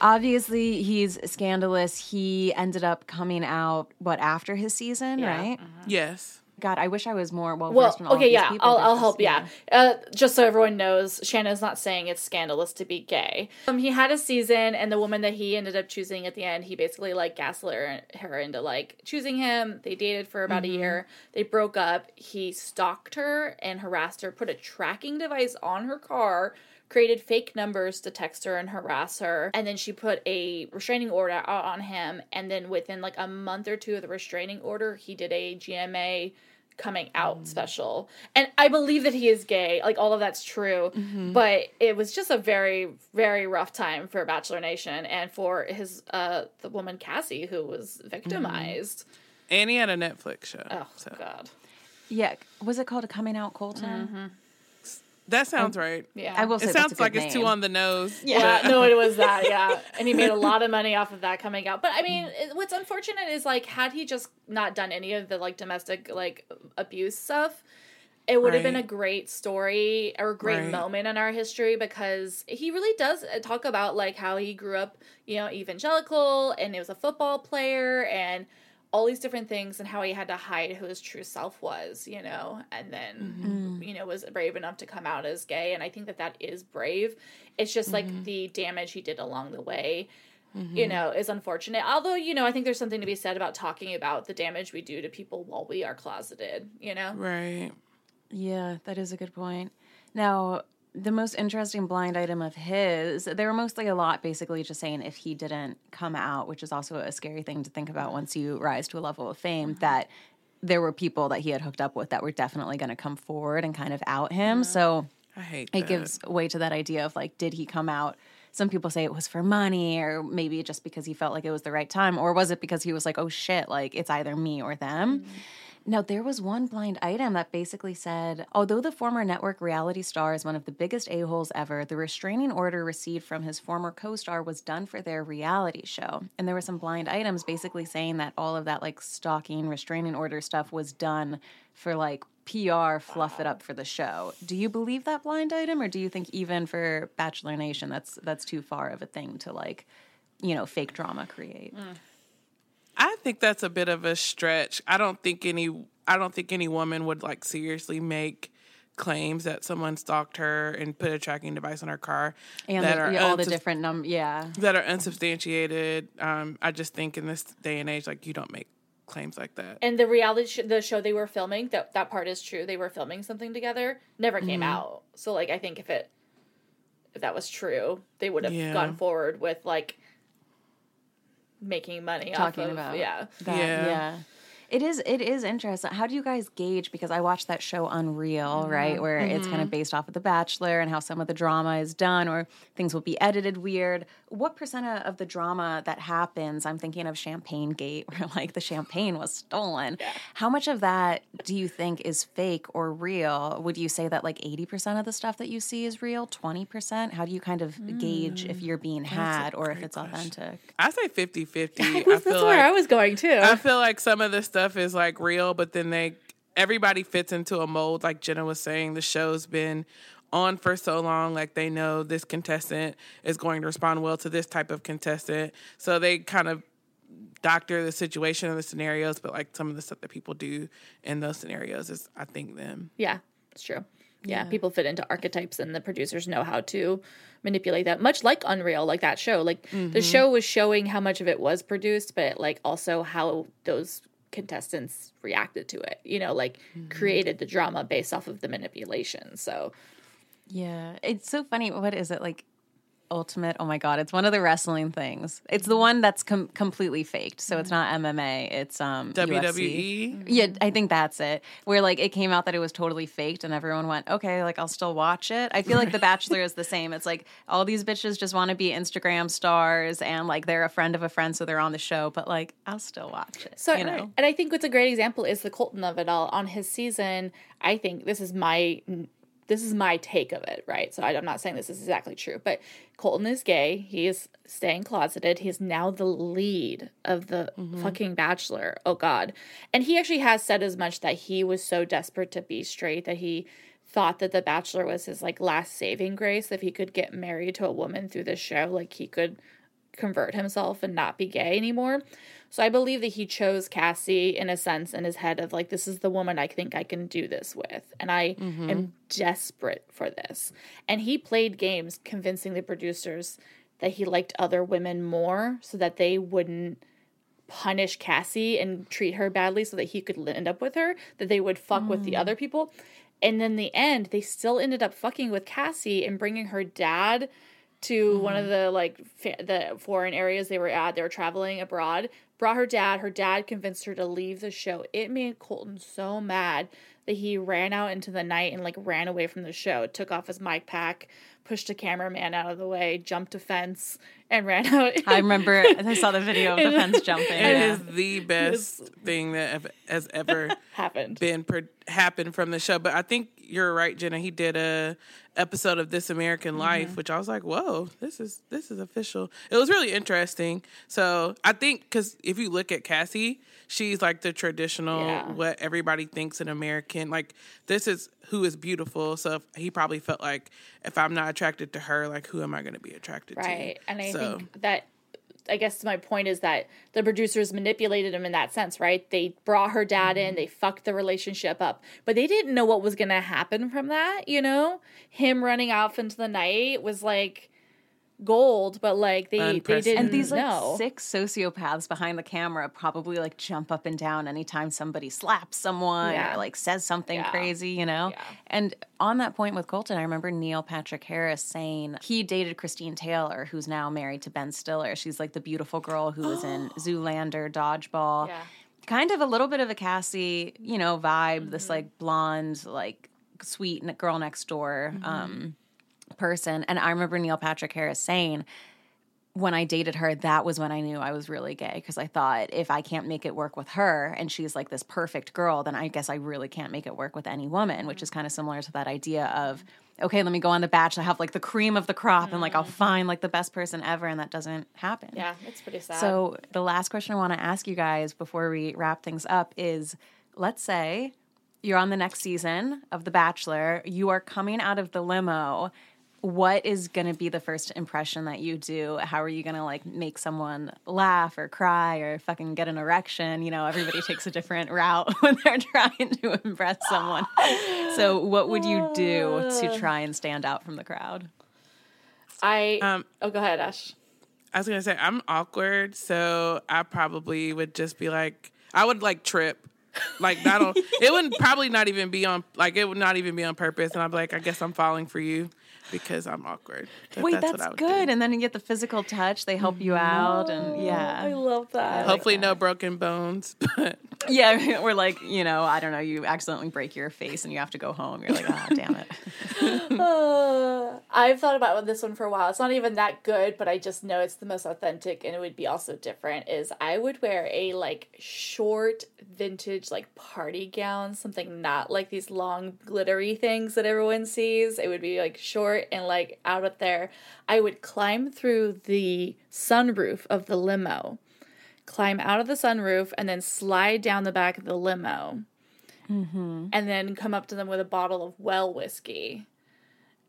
Obviously, he's scandalous. He ended up coming out what after his season, Yeah. right? Mm-hmm. Yes. God, I wish I was more well Well, versed of okay, yeah, people. I'll, I'll help. Yeah, uh, just so everyone knows, Shannon's not saying it's scandalous to be gay. Um, he had a season, and the woman that he ended up choosing at the end, he basically like gaslit her, her into like choosing him. They dated for about Mm-hmm. a year. They broke up. He stalked her and harassed her. Put a tracking device on her car. Created fake numbers to text her and harass her, and then she put a restraining order out on him. And then within like a month or two of the restraining order, he did a GMA coming out mm. special. And I believe that he is gay. Like all of that's true. Mm-hmm. But it was just a very, very rough time for Bachelor Nation and for his uh the woman Cassie who was mm-hmm. victimized. And he had a Netflix show. Oh so. god. Yeah, was it called a coming out Colton? Mm-hmm. That sounds right. Yeah. I will say It sounds good like it's too on the nose. Yeah, no, it was that, (laughs) yeah. And he made a lot of money off of that coming out. But I mean, it- what's unfortunate is like had he just not done any of the like domestic like abuse stuff, it would have been a great story or a great Right. moment in our history because he really does uh, talk about like how he grew up, you know, evangelical and he was a football player and all these different things and how he had to hide who his true self was, you know, and then mm-hmm. you know was brave enough to come out as gay and I think that that is brave. It's just like mm-hmm. the damage he did along the way. Mm-hmm. You know, is unfortunate. Although, you know, I think there's something to be said about talking about the damage we do to people while we are closeted, you know? Right. Yeah, that is a good point. Now, the most interesting blind item of his, they were mostly a lot basically just saying if he didn't come out, which is also a scary thing to think about once you rise to a level of fame, mm-hmm. that there were people that he had hooked up with that were definitely going to come forward and kind of out him. So I hate it that. gives way to that idea of like, did he come out? Some people say it was for money, or maybe just because he felt like it was the right time, or was it because he was like, oh shit, like it's either me or them? Mm-hmm. Now, there was one blind item that basically said although the former network reality star is one of the biggest a-holes ever, the restraining order received from his former co star was done for their reality show. And there were some blind items basically saying that all of that like stalking, restraining order stuff was done for like PR, fluff it up for the show. Do you believe that blind item, or do you think even for Bachelor Nation that's that's too far of a thing to like, you know, fake drama create? Mm. I think that's a bit of a stretch. I don't think any I don't think any woman would like seriously make claims that someone stalked her and put a tracking device on her car And that the- are yeah, all the different num yeah. that are unsubstantiated. Um, I just think in this day and age, like you don't make claims like that. And the reality sh- the show they were filming, that that part is true. They were filming something together, never came out. So like I think if it if that was true, they would have Yeah. gone forward with like making money talking off of about yeah. that, Yeah. yeah. It is it is interesting. How do you guys gauge because I watched that show Unreal, Mm-hmm. right, where it's kind of based off of The Bachelor and how some of the drama is done or things will be edited weird. What percent of- of the drama that happens, I'm thinking of Champagne Gate (laughs) where like the champagne was stolen. How much of that do you think is fake or real? Would you say that like 80% of the stuff that you see is real, 20%? How do you kind of gauge if you're being had or if it's authentic? I say 50 50. (laughs) I That's feel where I was going too. I feel like some of the stuff is like real, but then they, everybody fits into a mold. Like Jenna was saying, the show's been on for so long. Like they know this contestant is going to respond well to this type of contestant. So they kind of doctor the situation and the scenarios, but like some of the stuff that people do in those scenarios is, I think, them. Yeah, it's true. Yeah, people fit into archetypes and the producers know how to manipulate that. Much like Unreal, like that show. Like the mm-hmm. show was showing how much of it was produced, but like also how those contestants reacted to it. You know, like mm-hmm. created the drama based off of the manipulation. So Yeah, it's so funny. What is it like? Ultimate. Oh my god, it's one of the wrestling things. It's the one that's com- completely faked. So it's not MMA. It's um UFC. WWE. Yeah, I think that's it. Where like it came out that it was totally faked, and everyone went, "Okay, like I'll still watch it." I feel like The Bachelor is the (laughs) same. It's like all these bitches just want to be Instagram stars, and like they're a friend of a friend, so they're on the show. But like I'll still watch it. So, you know, and I think what's a great example is the Colton of it all. On his season, I think this is my this is my take of it, right? So I, I'm not saying this is exactly true, but Colton is gay. He is staying closeted. He is now the lead of the mm-hmm. fucking Bachelor. Oh God! And he actually has said as much that he was so desperate to be straight that he thought that the Bachelor was his like last saving grace. If he could get married to a woman through the show, like he could convert himself and not be gay anymore. So I believe that he chose Cassie in a sense in his head of like, this is the woman I think I can do this with. And I mm-hmm. am desperate for this. And he played games convincing the producers that he liked other women more so that they wouldn't punish Cassie and treat her badly so that he could end up with her, that they would fuck with the mm. other people. And in the end, they still ended up fucking with Cassie and bringing her dad to one of mm-hmm. the like fa- the foreign areas they were at. They were traveling abroad. Brought her dad. Her dad convinced her to leave the show. It made Colton so mad that he ran out into the night and like ran away from the show. Took off his mic pack, pushed a cameraman out of the way, jumped a fence, and ran (laughs) out. I remember I saw the video of the (laughs) fence jumping. It yeah. is the best thing that has ever (laughs) happened. been pro- happened from the show. But I think you're right, Jenna. He did a episode of This American mm-hmm. Life, which I was like, whoa, this is this is official. It was really interesting. So I think because if you look at Cassie, she's like the traditional Yeah. what everybody thinks an American. Like this is who is beautiful. So he probably felt like if I'm not attracted to her, like who am I going to be attracted to? Right. And I So- think that I guess my point is that the producers manipulated him in that sense, right? They brought her dad in, mm-hmm. they fucked the relationship up, but they didn't know what was going to happen from that, you know? Him running off into the night was like gold, but like they they didn't and these like know. six sociopaths behind the camera probably like jump up and down anytime somebody slaps someone Yeah. or like says something Yeah. crazy, you know? Yeah. And on that point with Colton, I remember Neil Patrick Harris saying he dated Christine Taylor, who's now married to Ben Stiller. She's like the beautiful girl who was in (gasps) Zoolander, Dodgeball. Yeah. Kind of a little bit of a Cassie, you know, vibe, Mm-hmm. this like blonde, like sweet girl next door Mm-hmm. um, person. And I remember Neil Patrick Harris saying, when I dated her, that was when I knew I was really gay because I thought if I can't make it work with her and she's like this perfect girl, then I guess I really can't make it work with any woman, which is kind of similar to that idea of, okay, let me go on The Bachelor, have like the cream of the crop and like I'll mm. find like the best person ever. And that doesn't happen. Yeah, it's pretty sad. So the last question I want to ask you guys before we wrap things up is let's say you're on the next season of The Bachelor, you are coming out of the limo. What is going to be the first impression that you do? How are you going to like make someone laugh or cry or fucking get an erection? You know, everybody takes a different route (laughs) when they're trying to impress someone. So, what would you do to try and stand out from the crowd? I Um, Oh, go ahead, Ash. I was gonna say I'm awkward, so I probably would just be like, I would like trip, like that'll. it wouldn't probably not even be on, like it would not even be on purpose, and I'd be like, I guess I'm falling for you because I'm awkward. But Wait, what that's, good. do. And then you get the physical touch. They help you out, and yeah. I love that. Hopefully, no broken bones. (laughs) But yeah, (laughs) we're like, you know, I don't know, you accidentally break your face and you have to go home. You're like, ah, oh, damn it. (laughs) uh, I've thought about this one for a while. It's not even that good, but I just know it's the most authentic and it would be also different. Is I would wear a like short vintage like party gown, something not like these long glittery things that everyone sees. It would be like short and like out of there. I would climb through the sunroof of the limo climb out of the sunroof, and then slide down the back of the limo. Mm-hmm. And then come up to them with a bottle of well whiskey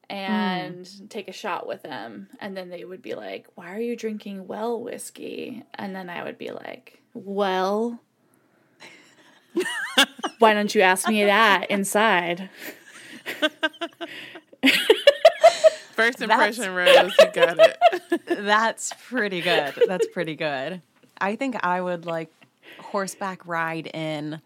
and mm. take a shot with them. And then they would be like, Why are you drinking well whiskey? And then I would be like, Well, (laughs) why don't you ask me that inside? First impression, Rose, you got it. (laughs) That's pretty good. That's pretty good. I think I would like horseback ride in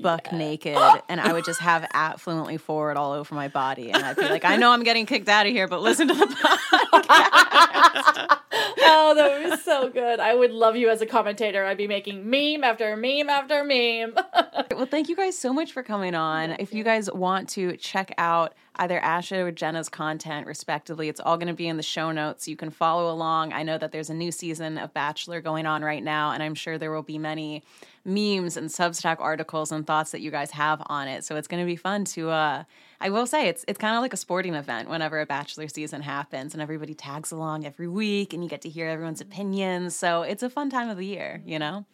buck yeah. naked and I would just have (laughs) at fluently forward all over my body and I'd be like, I know I'm getting kicked out of here, but listen to the (laughs) podcast. Oh, that would be so good. I would love you as a commentator. I'd be making meme after meme after meme. (laughs) well, thank you guys so much for coming on. If you guys want to check out either Asha or Jenna's content, respectively. It's all going to be in the show notes. You can follow along. I know that there's a new season of Bachelor going on right now, and I'm sure there will be many memes and Substack articles and thoughts that you guys have on it. So it's going to be fun to. Uh, I will say it's it's kind of like a sporting event whenever a Bachelor season happens, and everybody tags along every week, and you get to hear everyone's opinions. So it's a fun time of the year, you know.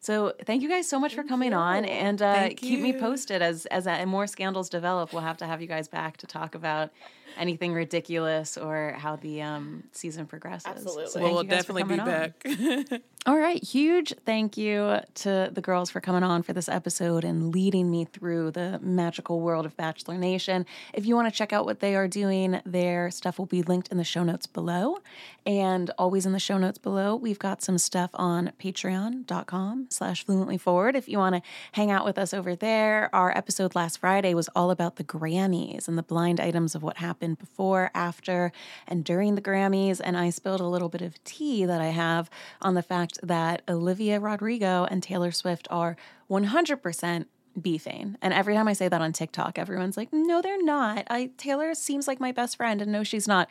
So thank you guys so much thank for coming you. on, and uh, keep me posted as as uh, more scandals develop. We'll have to have you guys back to talk about anything ridiculous or how the um, season progresses. Absolutely. So well, we'll definitely be on. back. (laughs) All right. Huge thank you to the girls for coming on for this episode and leading me through the magical world of Bachelor Nation. If you want to check out what they are doing, their stuff will be linked in the show notes below. And always in the show notes below, we've got some stuff on patreon.com slash fluently forward. If you want to hang out with us over there, our episode last Friday was all about the Grammys and the blind items of what happened before, after, and during the Grammys. And I spilled a little bit of tea that I have on the fact that Olivia Rodrigo and Taylor Swift are 100% beefing. And every time I say that on TikTok, everyone's like, "No, they're not. I Taylor seems like my best friend and no she's not."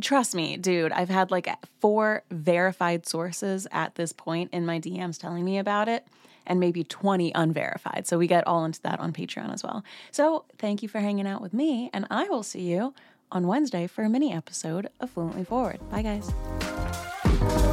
Trust me, dude, I've had like four verified sources at this point in my DMs telling me about it and maybe 20 unverified. So we get all into that on Patreon as well. So, thank you for hanging out with me and I will see you on Wednesday for a mini episode of Fluently Forward. Bye guys.